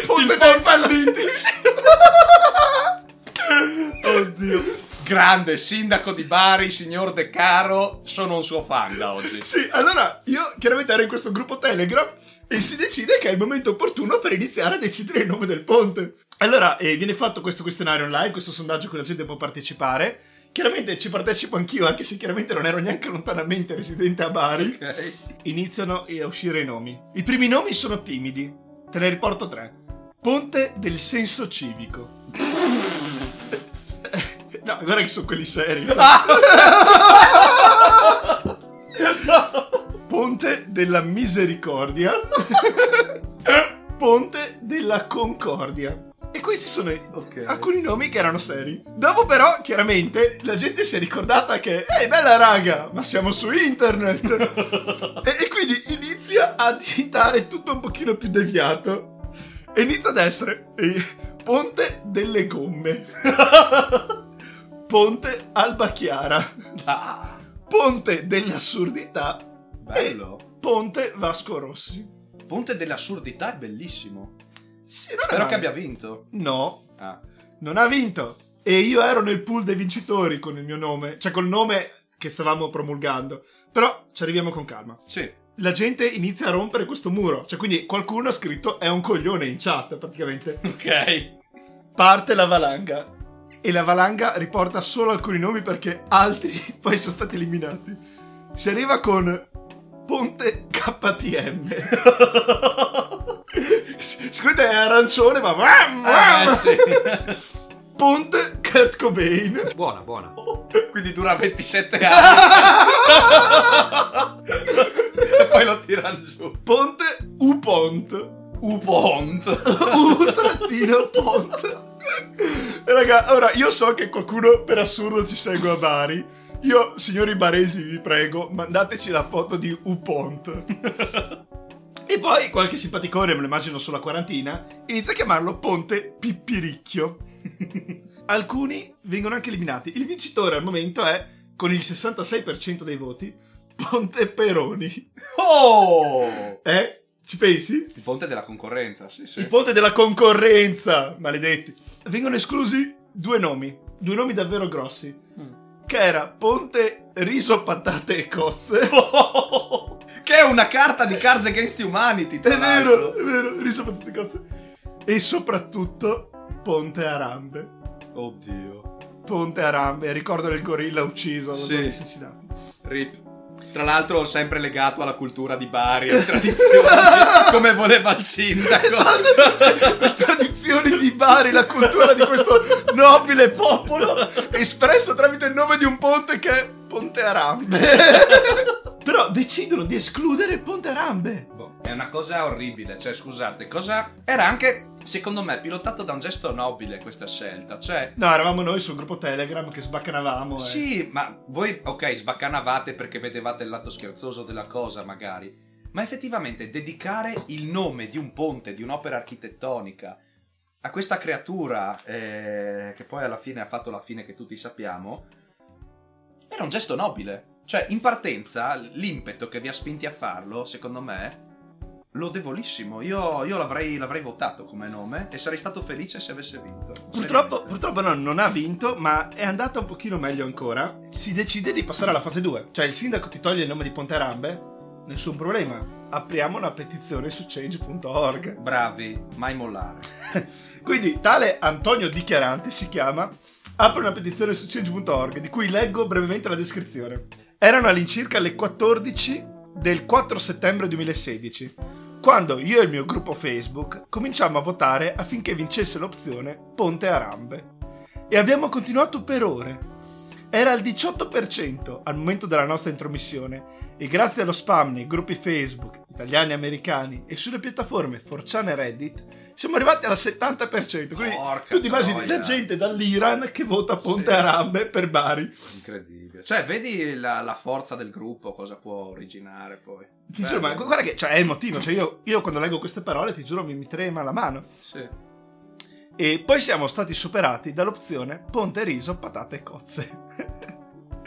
S2: Ponte dei falliti!
S1: Oddio. Grande sindaco di Bari, signor De Caro, sono un suo fan da oggi.
S2: Sì, allora io chiaramente ero in questo gruppo Telegram e si decide che è il momento opportuno per iniziare a decidere il nome del ponte. Allora eh, viene fatto questo questionario online, questo sondaggio cui la gente può partecipare. Chiaramente ci partecipo anch'io, anche se chiaramente non ero neanche lontanamente residente a Bari.
S1: Ok.
S2: Iniziano a uscire i nomi. I primi nomi sono timidi. Te ne riporto tre. Ponte del senso civico. No, guarda che sono quelli seri. Ponte della misericordia. Ponte della concordia. E questi sono
S1: Ok.
S2: alcuni nomi che erano seri. Dopo però, chiaramente, la gente si è ricordata che, ehi bella raga, ma siamo su internet. e, e quindi inizia a diventare tutto un pochino più deviato. E inizia ad essere Ponte delle gomme. Ponte Alba Chiara.
S1: Ah,
S2: Ponte dell'assurdità.
S1: bello.
S2: Ponte Vasco Rossi.
S1: Ponte dell'assurdità è bellissimo.
S2: Sì,
S1: Spero
S2: male.
S1: che abbia vinto.
S2: No,
S1: Ah.
S2: non ha vinto. E io ero nel pool dei vincitori con il mio nome, cioè col nome che stavamo promulgando. Però ci arriviamo con calma.
S1: Sì.
S2: La gente inizia a rompere questo muro. Cioè, quindi qualcuno ha scritto è un coglione in chat, praticamente.
S1: Ok.
S2: Parte la valanga. E la valanga riporta solo alcuni nomi perché altri poi sono stati eliminati. Si arriva con Ponte KTM. Scusate, è arancione, ma.
S1: Eh, sì.
S2: Ponte Kurt Cobain.
S4: Buona, buona.
S1: Quindi dura 27 anni. e poi lo tirano giù.
S2: Ponte U-Pont.
S1: U-Pont.
S2: U trattino Pont. E raga, ora io so che qualcuno per assurdo ci segue a Bari. Io, signori baresi, vi prego, mandateci la foto di U-Pont. E poi qualche simpaticone, me lo immagino sulla quarantina, inizia a chiamarlo Ponte Pippiricchio. Alcuni vengono anche eliminati. Il vincitore al momento è, con il 66% dei voti, Ponte Peroni.
S1: Oh!
S2: Eh? Ci pensi?
S1: Il ponte della concorrenza, sì, sì.
S2: Il ponte della concorrenza, maledetti. Vengono esclusi due nomi, due nomi davvero grossi.
S1: Mm.
S2: Che era Ponte Riso, Patate e Cozze.
S1: Che è una carta di Cards Against Humanity,
S2: è vero, è vero, Riso, Patate e Cozze. E soprattutto Ponte Arambe.
S1: Oddio.
S2: Ponte Arambe, ricordo del gorilla ucciso
S1: Sì.
S2: zona di Cincinnati.
S1: Rip. Tra l'altro sempre legato alla cultura di Bari e tradizioni, come voleva il sindaco.
S2: Esatto. le tradizioni di Bari, la cultura di questo nobile popolo, espressa tramite il nome di un ponte che è Ponte Arambe. Però decidono di escludere Ponte Arambe.
S1: Boh, è una cosa orribile, cioè scusate, cosa... Era anche, secondo me, pilotato da un gesto nobile questa scelta, cioè...
S2: No, eravamo noi sul gruppo Telegram che sbaccanavamo. eh.
S1: Sì, ma voi, ok, sbaccanavate perché vedevate il lato scherzoso della cosa, magari. Ma effettivamente dedicare il nome di un ponte, di un'opera architettonica, a questa creatura, eh, che poi alla fine ha fatto la fine che tutti sappiamo, era un gesto nobile. Cioè, in partenza, l'impeto che vi ha spinti a farlo, secondo me, lodevolissimo. Io, io l'avrei, l'avrei votato come nome e sarei stato felice se avesse vinto.
S2: Purtroppo, purtroppo no, non ha vinto, ma è andata un pochino meglio ancora. Si decide di passare alla fase 2. Cioè il sindaco ti toglie il nome di Ponte Arambe, nessun problema. Apriamo una petizione su change.org.
S1: Bravi, mai mollare.
S2: Quindi tale Antonio Dichiarante si chiama, apre una petizione su change.org di cui leggo brevemente la descrizione. Erano all'incirca le 14 del 4 settembre 2016, quando io e il mio gruppo Facebook cominciamo a votare affinché vincesse l'opzione Ponte Arambe. E abbiamo continuato per ore. Era al 18% al momento della nostra intromissione e grazie allo spam nei gruppi Facebook, italiani e americani e sulle piattaforme 4chan e Reddit siamo arrivati al 70%. Quindi
S1: Porca
S2: tu ti immagini la gente dall'Iran che vota Ponte Arambe per Bari.
S1: Incredibile. Cioè, vedi la, la forza del gruppo, cosa può originare poi.
S2: Ti giuro, ma guarda che cioè, è emotivo. Cioè, io, io quando leggo queste parole, ti giuro, mi, mi trema la mano.
S1: Sì.
S2: E poi siamo stati superati dall'opzione Ponte Riso, Patate e Cozze.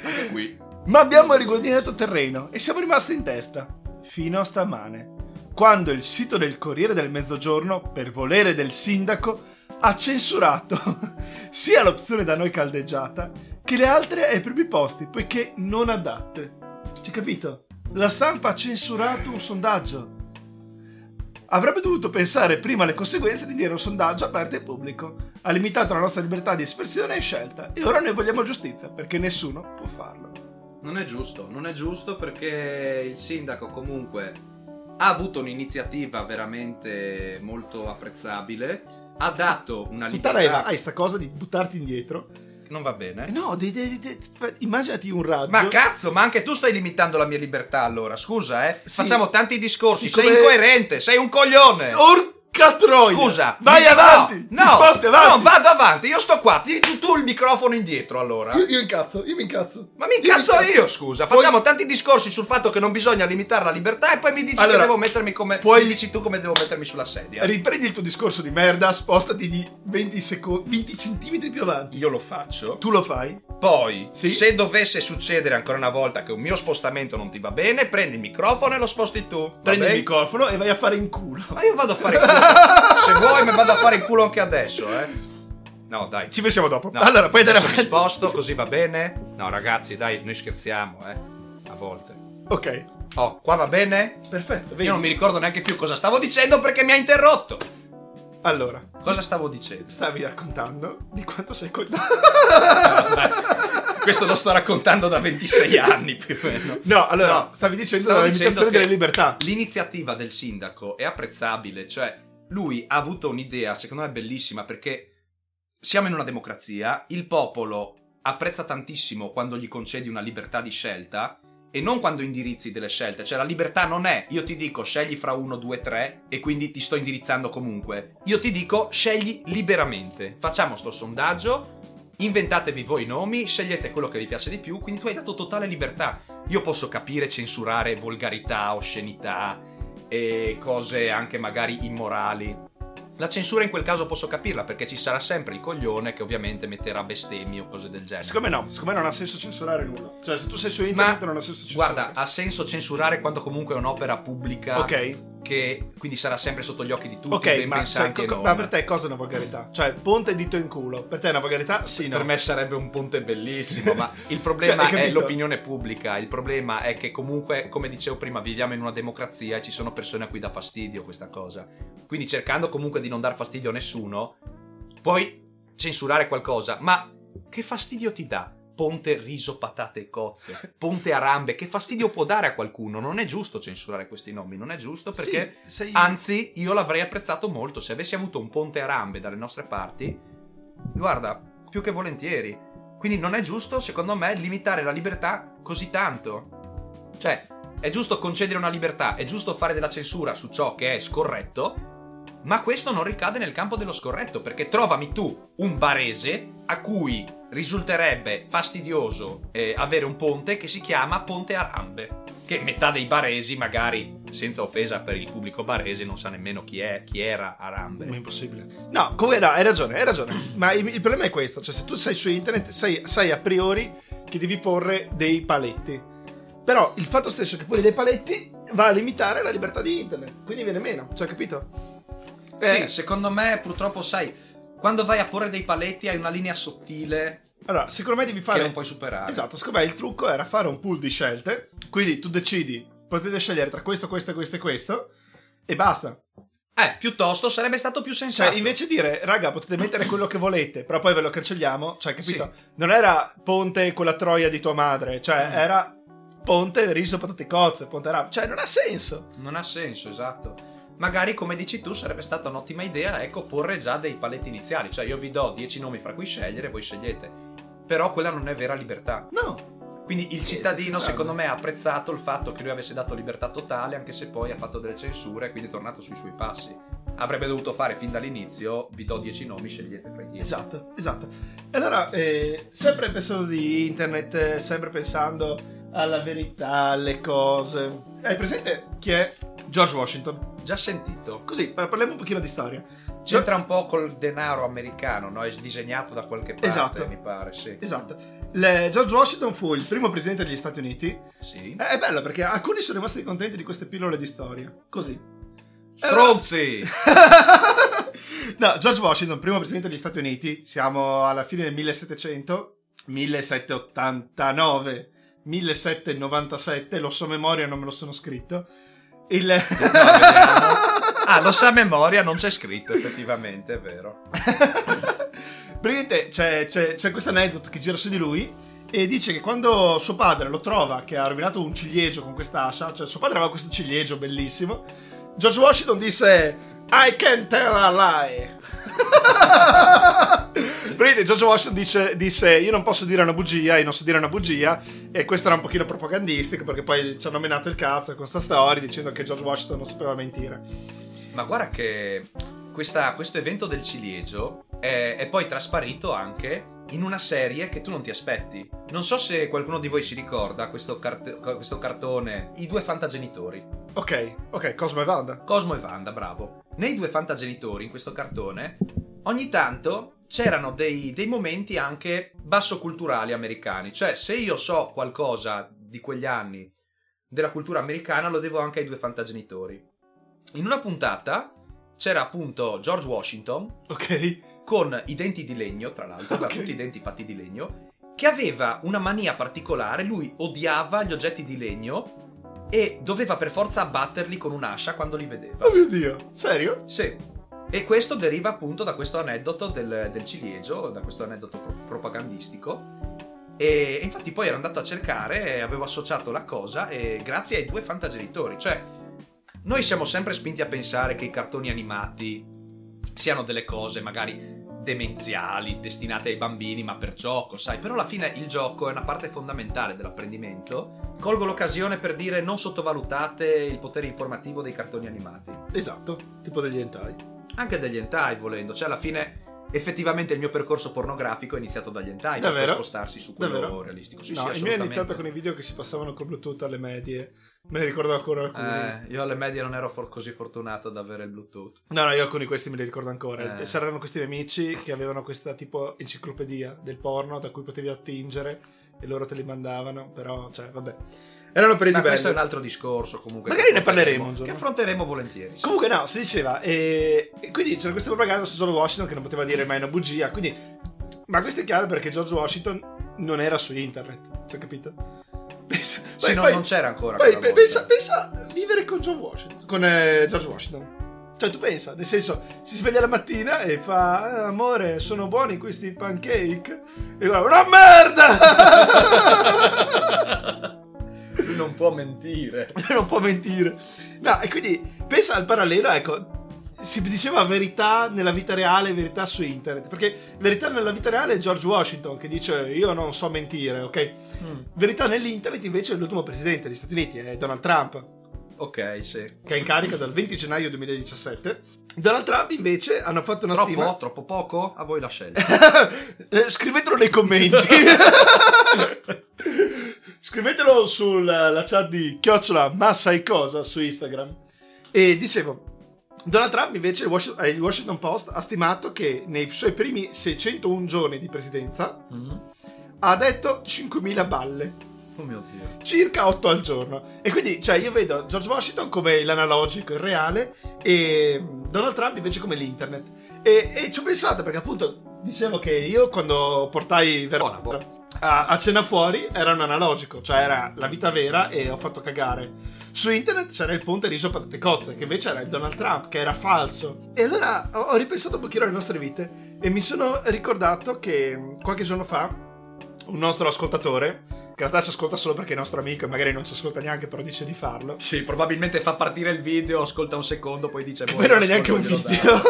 S1: Anche qui.
S2: Ma abbiamo riguadagnato terreno e siamo rimasti in testa. Fino a stamane. Quando il sito del Corriere del Mezzogiorno, per volere del sindaco, ha censurato sia l'opzione da noi caldeggiata che le altre ai primi posti, poiché non adatte. Ci capito? La stampa ha censurato un sondaggio. Avrebbe dovuto pensare prima alle conseguenze di dire un sondaggio aperto e pubblico. Ha limitato la nostra libertà di espressione e scelta. E ora noi vogliamo giustizia, perché nessuno può farlo.
S1: Non è giusto, non è giusto perché il sindaco comunque ha avuto un'iniziativa veramente molto apprezzabile, ha dato una libertà...
S2: Eva, hai sta cosa di buttarti indietro.
S1: Non va bene.
S2: Eh No, di- di- fa- immaginati un raggio.
S1: Ma cazzo, ma anche tu stai limitando la mia libertà allora, scusa eh.
S2: Sì.
S1: Facciamo tanti discorsi,
S2: Sì,
S1: sei
S2: come-
S1: incoerente, sei un coglione.
S2: Orca troia!
S1: Scusa,
S2: vai
S1: mi-
S2: avanti!
S1: No,
S2: ti sposti avanti!
S1: No, vado avanti, io sto qua, tiri tu, tu il microfono indietro allora.
S2: Io, io incazzo, io mi incazzo.
S1: Ma mi
S2: Io
S1: incazzo io, scusa.
S2: Puoi-
S1: Facciamo tanti discorsi sul fatto che non bisogna limitare la libertà e poi mi dici che
S2: Allora,
S1: devo mettermi come.
S2: puoi-
S1: Mi dici tu come devo mettermi sulla sedia.
S2: Riprendi il tuo discorso di merda, spostati di 20, secondi, 20 centimetri più avanti.
S1: Io lo faccio.
S2: Tu lo fai?
S1: Poi,
S2: Sì.
S1: se dovesse succedere ancora una volta che un mio spostamento non ti va bene, prendi il microfono e lo sposti tu. Va
S2: Prendi il microfono e vai a fare in culo.
S1: Ma io vado a fare in culo. Se vuoi, mi vado a fare in culo anche adesso, eh. No, dai.
S2: Ci pensiamo dopo.
S1: No,
S2: allora, puoi andare
S1: adesso mi
S2: avanti.
S1: sposto, così va bene. No, ragazzi, dai, noi scherziamo, eh. A volte.
S2: Ok,
S1: Oh, qua va bene?
S2: perfetto. Vedi?
S1: Io non mi ricordo neanche più cosa stavo dicendo perché mi ha interrotto.
S2: Allora,
S1: Cosa stavo dicendo?
S2: stavi raccontando di quanto sei coglione.
S1: Questo lo sto raccontando da 26 anni più o meno.
S2: No, allora,
S1: No,
S2: stavi dicendo
S1: dicendo
S2: limitazione delle libertà.
S1: L'iniziativa del sindaco è apprezzabile, cioè lui ha avuto un'idea, secondo me bellissima, perché siamo in una democrazia, il popolo apprezza tantissimo quando gli concedi una libertà di scelta e non quando indirizzi delle scelte, cioè la libertà non è io ti dico scegli fra uno, due, tre e quindi ti sto indirizzando comunque. Io ti dico scegli liberamente. Facciamo sto sondaggio, inventatevi voi i nomi, scegliete quello che vi piace di più, quindi tu hai dato totale libertà. Io posso capire censurare volgarità, oscenità e cose anche magari immorali. La censura in quel caso posso capirla perché ci sarà sempre il coglione che ovviamente metterà bestemmie o cose del genere.
S2: Siccome no, siccome non ha senso censurare nulla. Cioè, se tu sei su internet
S1: Ma
S2: non ha senso censurare.
S1: guarda, ha senso censurare quando comunque è un'opera pubblica
S2: Ok,
S1: che quindi sarà sempre sotto gli occhi di tutti,
S2: ok,
S1: ben
S2: ma, cioè, co- ma per te cosa è una volgarità? Cioè, ponte e dito in culo. Per te è una volgarità? Sì, no.
S1: Per me sarebbe un ponte bellissimo, ma il problema
S2: Cioè,
S1: è l'opinione pubblica. Il problema è che comunque, come dicevo prima, viviamo in una democrazia e ci sono persone a cui dà fastidio questa cosa. Quindi cercando comunque di non dar fastidio a nessuno, puoi censurare qualcosa, ma che fastidio ti dà? Ponte riso, patate e cozze, ponte arambe, che fastidio può dare a qualcuno? Non è giusto censurare questi nomi, non è giusto perché
S2: Sì, sei-
S1: Anzi, io l'avrei apprezzato molto se avessi avuto un ponte a rambe dalle nostre parti. Guarda, più che volentieri. Quindi non è giusto, secondo me, limitare la libertà così tanto. Cioè, è giusto concedere una libertà, è giusto fare della censura su ciò che è scorretto, ma questo non ricade nel campo dello scorretto, perché trovami tu un barese a cui risulterebbe fastidioso eh, avere un ponte che si chiama Ponte Arambe. Che metà dei baresi, magari senza offesa per il pubblico barese, non sa nemmeno chi è, chi era Arambe.
S2: Ma è impossibile. No, comunque no, hai ragione, hai ragione. Ma il, il problema è questo: cioè, se tu sei su internet, sai, sai a priori che devi porre dei paletti. Però il fatto stesso che poni dei paletti va a limitare la libertà di internet. Quindi viene meno, cioè, capito?
S1: Sì,
S2: Eh,
S1: secondo me, purtroppo, sai, quando vai a porre dei paletti hai una linea sottile
S2: Allora, secondo me devi
S1: che
S2: fare.
S1: non puoi superare.
S2: Esatto, secondo me il trucco era fare un pool di scelte. Quindi tu decidi, potete scegliere tra questo, questo, questo e questo. E basta.
S1: Eh, piuttosto sarebbe stato più sensato.
S2: Cioè, invece di dire, raga, potete mettere quello che volete, però poi ve lo cancelliamo. Cioè, capito? Non era ponte con la troia di tua madre, cioè,
S1: Mm.
S2: era ponte riso patate cozze, ponte rap. Cioè, non ha senso.
S1: Non ha senso, esatto. Magari, come dici tu, sarebbe stata un'ottima idea, ecco, porre già dei paletti iniziali. Cioè, io vi do 10 nomi fra cui scegliere, voi scegliete. Però quella non è vera libertà.
S2: No.
S1: Quindi il cittadino, secondo me, ha apprezzato il fatto che lui avesse dato libertà totale, anche se poi ha fatto delle censure e quindi è tornato sui suoi passi. Avrebbe dovuto fare fin dall'inizio, vi do 10 nomi, scegliete fra i 10.
S2: Esatto, esatto. E allora, eh, sempre pensando di internet, eh, sempre pensando alla verità, alle cose. Hai presente chi è George Washington?
S1: Già sentito.
S2: Così, par- parliamo un pochino di storia.
S1: C'entra un po' col denaro americano, no? È disegnato da qualche parte,
S2: Esatto.
S1: mi pare, sì.
S2: Esatto. Le- George Washington fu il primo presidente degli Stati Uniti.
S1: Sì.
S2: È bello perché alcuni sono rimasti contenti di queste pillole di storia. Così.
S1: Stronzi!
S2: no, George Washington, primo presidente degli Stati Uniti, siamo alla fine del 1700, 1789, 1797, lo so a memoria, non me lo sono scritto. Il...
S1: No, ah, lo sa a memoria, non c'è scritto, effettivamente, è vero.
S2: Praticamente c'è, c'è, c'è questo aneddoto che gira su di lui e dice che quando suo padre lo trova che ha rovinato un ciliegio con questa ascia, cioè suo padre aveva questo ciliegio bellissimo, George Washington disse I can tell a lie. Praticamente George Washington dice, disse io non posso dire una bugia, io non so dire una bugia e questo era un pochino propagandistico perché poi ci hanno menato il cazzo con sta storia dicendo che George Washington non sapeva mentire.
S1: Ma guarda che questa- questo evento del ciliegio è, è poi trasparito anche in una serie che tu non ti aspetti. Non so se qualcuno di voi si ricorda questo, cart- questo cartone, I due fantagenitori.
S2: Ok, ok, Cosmo e Wanda.
S1: Cosmo e Wanda, bravo. Nei due fantagenitori, in questo cartone, ogni tanto c'erano dei, dei momenti anche bassoculturali americani. Cioè, se io so qualcosa di quegli anni della cultura americana, lo devo anche ai due fantagenitori. In una puntata c'era appunto George Washington
S2: Ok.
S1: con i denti di legno, tra l'altro, aveva
S2: Ok.
S1: tutti i denti fatti di legno, che aveva una mania particolare, lui odiava gli oggetti di legno e doveva per forza abbatterli con un'ascia quando li vedeva.
S2: Oh mio dio, serio?
S1: Sì. E questo deriva appunto da questo aneddoto del, del ciliegio, da questo aneddoto pro- propagandistico. E infatti poi ero andato a cercare avevo associato la cosa e grazie ai due fantagenitori. Cioè, noi siamo sempre spinti a pensare che i cartoni animati siano delle cose magari demenziali, destinate ai bambini, ma per gioco, sai. Però alla fine il gioco è una parte fondamentale dell'apprendimento. Colgo l'occasione per dire non sottovalutate il potere informativo dei cartoni animati
S2: Esatto, tipo degli hentai.
S1: Anche degli hentai volendo, cioè alla fine effettivamente il mio percorso pornografico è iniziato dagli hentai per spostarsi su quello
S2: Davvero?
S1: realistico. Sì,
S2: no,
S1: sì,
S2: il mio è iniziato con i video che si passavano con Bluetooth alle medie. Me ne ricordo ancora alcuni.
S1: Eh, io alle medie non ero for- così fortunato ad avere il Bluetooth.
S2: No, no, io alcuni di questi me li ricordo ancora.
S1: Eh.
S2: C'erano questi miei amici che avevano questa tipo enciclopedia del porno da cui potevi attingere e loro te li mandavano, però, cioè, vabbè. Erano periodi
S1: Ma
S2: belli.
S1: questo è un altro discorso comunque.
S2: Magari ne parleremo.
S1: Che affronteremo volentieri. sì.
S2: Comunque no, si diceva, e, e quindi c'era questa propaganda su George Washington che non poteva dire mai una bugia, quindi... Ma questo è chiaro perché George Washington non era su internet, cioè capito? Pensa,
S1: Sì,
S2: poi-
S1: no,
S2: poi-
S1: non c'era ancora.
S2: Poi pensa, pensa a vivere con George Washington, con eh, George Washington. Cioè tu pensa, nel senso, si sveglia la mattina e fa "Ah, amore, sono buoni questi pancake? E guarda, una merda!
S1: Non può mentire.
S2: non può mentire. No, e quindi pensa al parallelo, ecco. Si diceva verità nella vita reale, verità su internet. Perché verità nella vita reale è George Washington che dice io non so mentire, ok? Verità nell'internet invece è l'ultimo presidente degli Stati Uniti, è Donald Trump,
S1: Ok, sì.
S2: che è in carica dal 20 gennaio 2017. Donald Trump invece hanno fatto una
S1: Troppo?
S2: stima.
S1: Troppo poco? A voi la scelta.
S2: Eh, Scrivetelo nei commenti. Scrivetelo sulla chat di chiocciola ma sai cosa su Instagram. E dicevo, Donald Trump invece, il Washington, eh, il Washington Post ha stimato che nei suoi primi 601 giorni di presidenza
S1: Mhm.
S2: ha detto 5.000 balle,
S1: Oh mio dio.
S2: circa 8 al giorno. E quindi, cioè, io vedo George Washington come l'analogico, il reale, e Donald Trump invece come l'internet. E, e ci ho pensato perché appunto dicevo che io quando portai Verona
S1: buona.
S2: a, a cena fuori era un analogico, cioè era la vita vera e ho fatto cagare. Su internet c'era il ponte riso patate cozze, che invece era il Donald Trump, che era falso. E allora ho, ho ripensato un pochino alle nostre vite e mi sono ricordato che mh, qualche giorno fa un nostro ascoltatore, che in realtà ci ascolta solo perché è nostro amico e magari non ci ascolta neanche, però dice di farlo.
S1: Sì, probabilmente fa partire il video, ascolta un secondo, poi dice... "Boh,
S2: poi non è neanche un
S1: e glielo dai".
S2: video.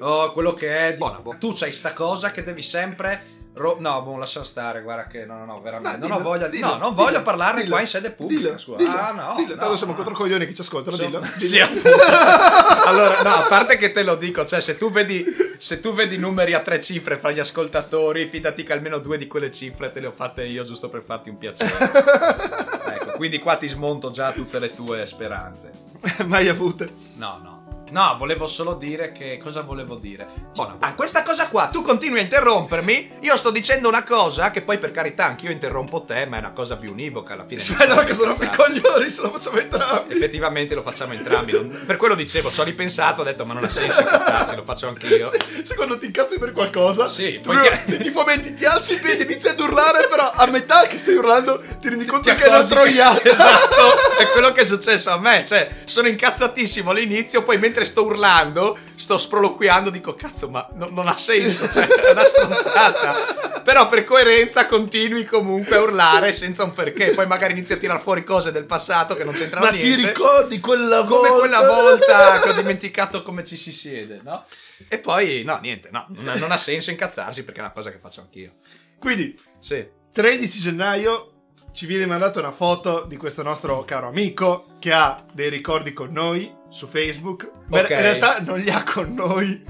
S1: Oh, quello che è. Buona, buona. Tu c'hai sta cosa che devi sempre. Ro- no, boh, lascia stare. Guarda che no, no, no, veramente.
S2: No,
S1: non ho voglia.
S2: dillo,
S1: no, non
S2: dillo,
S1: voglio parlarne
S2: dillo,
S1: qua in sede pubblica. Scusa.
S2: dillo,
S1: ah, no.
S2: dillo,
S1: no,
S2: tanto siamo
S1: no.
S2: contro coglioni che ci ascoltano, dillo.
S1: Insomma,
S2: dillo.
S1: Sì, appunto. sì. allora, no, a parte che te lo dico, cioè, se tu vedi, se tu vedi numeri a tre cifre fra gli ascoltatori, fidati che almeno due di quelle cifre te le ho fatte io giusto per farti un piacere. ecco, quindi qua ti smonto già tutte le tue speranze.
S2: Mai avute.
S1: No, no. No, volevo solo dire che. Cosa volevo dire? Buono. Ah, questa cosa qua, tu continui a interrompermi. Io sto dicendo una cosa che poi, per carità, anch'io interrompo te, ma è una cosa più univoca alla fine.
S2: Si vede che sono quei coglioni, se lo facciamo entrambi.
S1: Effettivamente lo facciamo entrambi. Per quello dicevo, ci ho ripensato, ho detto, ma non ha senso incazzarsi, lo faccio anch'io.
S2: Se, se quando ti incazzi per qualcosa,
S1: Sì, poi
S2: ti, ti fomenti, ti alzi piedi, inizi ad urlare, però a metà che stai urlando ti rendi conto
S1: Ti
S2: che è una troiata.
S1: Esatto, è quello che è successo a me. Cioè, sono incazzatissimo all'inizio, poi mentre sto urlando, sto sproloquiando, dico cazzo, ma no- non ha senso, cioè, è una stronzata. Però per coerenza continui comunque a urlare senza un perché. Poi magari inizi a tirar fuori cose del passato che non c'entrano
S2: Ma
S1: niente.
S2: ti ricordi quella volta?
S1: Come quella volta che ho dimenticato come ci si siede, no? E poi, no, niente, no, non ha, non ha senso incazzarsi perché è una cosa che faccio anch'io.
S2: Quindi,
S1: Sì.
S2: 13 gennaio ci viene mandata una foto di questo nostro caro amico che ha dei ricordi con noi su Facebook. Ma
S1: Ok.
S2: in realtà non li ha con noi.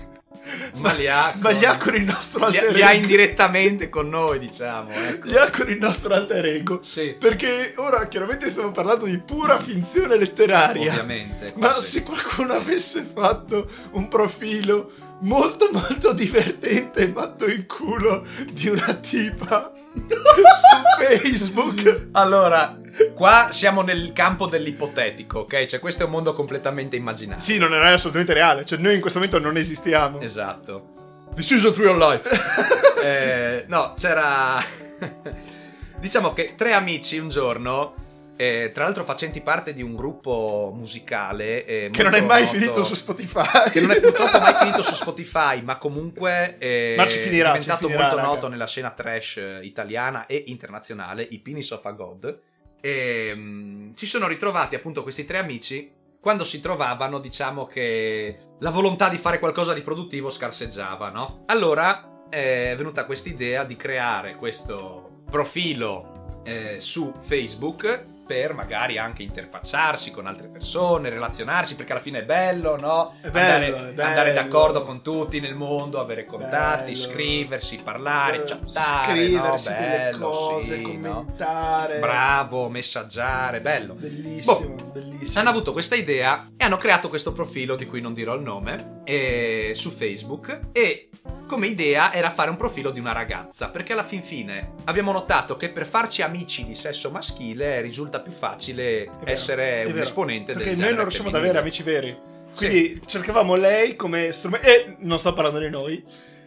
S1: Ma li ha
S2: Ma
S1: con-
S2: li ha con il nostro alter
S1: li ha
S2: ego.
S1: indirettamente con noi, diciamo. Ecco.
S2: Li ha con il nostro alter ego.
S1: Sì,
S2: Perché ora chiaramente stiamo parlando di pura finzione letteraria.
S1: ovviamente.
S2: Ma
S1: sì.
S2: se qualcuno avesse fatto un profilo molto molto divertente e matto in culo di una tipa su Facebook
S1: Allora, qua siamo nel campo dell'ipotetico, ok? Cioè, questo è un mondo completamente immaginario.
S2: Sì, non è assolutamente reale. Cioè, noi in questo momento non esistiamo.
S1: Esatto. This is a real life. Eh, no, c'era... diciamo che tre amici un giorno, eh, tra l'altro facenti parte di un gruppo musicale... eh,
S2: che non è mai
S1: noto-
S2: finito su Spotify.
S1: Che non è purtroppo mai finito su Spotify, ma comunque è
S2: Ma ci finirà,
S1: diventato
S2: ci finirà,
S1: molto
S2: raga.
S1: noto nella scena trash eh, italiana e internazionale, i Penis of a God. E mm, si sono ritrovati appunto questi tre amici. Quando si trovavano, diciamo che la volontà di fare qualcosa di produttivo scarseggiava, no? Allora è venuta questa idea di creare questo profilo eh, su Facebook per magari anche interfacciarsi con altre persone, relazionarsi, perché alla fine è bello, no?
S2: È bello,
S1: andare,
S2: è bello.
S1: andare d'accordo con tutti nel mondo, avere contatti,
S2: Bello.
S1: scriversi, parlare,
S2: Eh,
S1: chattare,
S2: scriversi
S1: no?
S2: delle
S1: Bello,
S2: cose,
S1: sì, no?
S2: commentare.
S1: Bravo, messaggiare, bello.
S2: Bellissimo, bellissimo.
S1: Hanno avuto questa idea e hanno creato questo profilo di cui non dirò il nome eh, su Facebook e come idea era fare un profilo di una ragazza perché alla fin fine abbiamo notato che per farci amici di sesso maschile risulta più facile
S2: vero,
S1: essere un esponente
S2: Perché
S1: del
S2: noi non riusciamo ad
S1: femminile.
S2: avere amici veri. Quindi cercavamo lei come strumento. E non sto parlando di noi.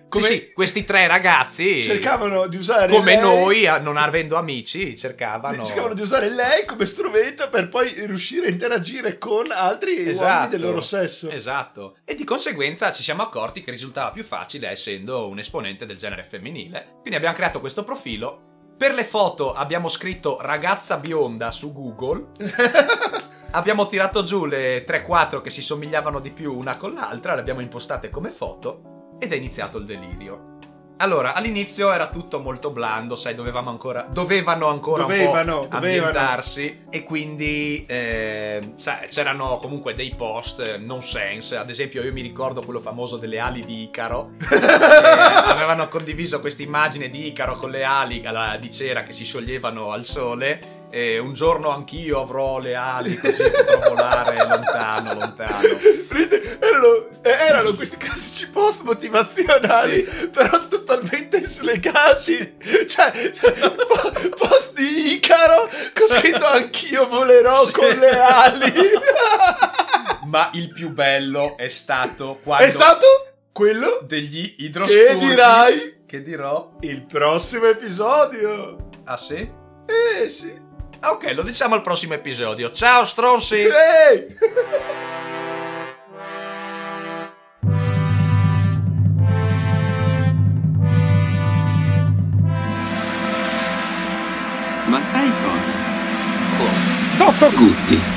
S2: Come
S1: Sì, sì, questi tre ragazzi
S2: cercavano di usare
S1: come
S2: lei-
S1: noi, non avendo amici, cercavano
S2: cercavano di usare lei come strumento per poi riuscire a interagire con altri uomini del loro sesso.
S1: Esatto. E di conseguenza ci siamo accorti che risultava più facile essendo un esponente del genere femminile. Quindi abbiamo creato questo profilo. Per le foto abbiamo scritto ragazza bionda su Google. abbiamo tirato giù le 3-4 che si somigliavano di più una con l'altra, le abbiamo impostate come foto ed è iniziato il delirio. Allora, all'inizio era tutto molto blando, sai, dovevamo ancora, dovevano ancora
S2: Dovevano,
S1: un po'
S2: dovevano.
S1: ambientarsi e quindi eh, c'erano comunque dei post eh, non sense, ad esempio io mi ricordo quello famoso delle ali di Icaro, avevano condiviso questa immagine di Icaro con le ali di cera che si scioglievano al sole e un giorno anch'io avrò le ali così potrò volare lontano, lontano.
S2: Erano, erano questi classici post motivazionali, però slegati. Cioè, po- post di Icaro con scritto anch'io volerò
S1: Sì.
S2: con le ali.
S1: Ma il più bello è stato quando
S2: È stato quello
S1: degli
S2: che
S1: idrospurghi
S2: dirai
S1: che dirò
S2: il prossimo episodio.
S1: ah sì?
S2: Eh sì.
S1: Ok, lo diciamo al prossimo episodio. Ciao stronzi!
S2: Ehi!
S3: Ma Dottor Gutti.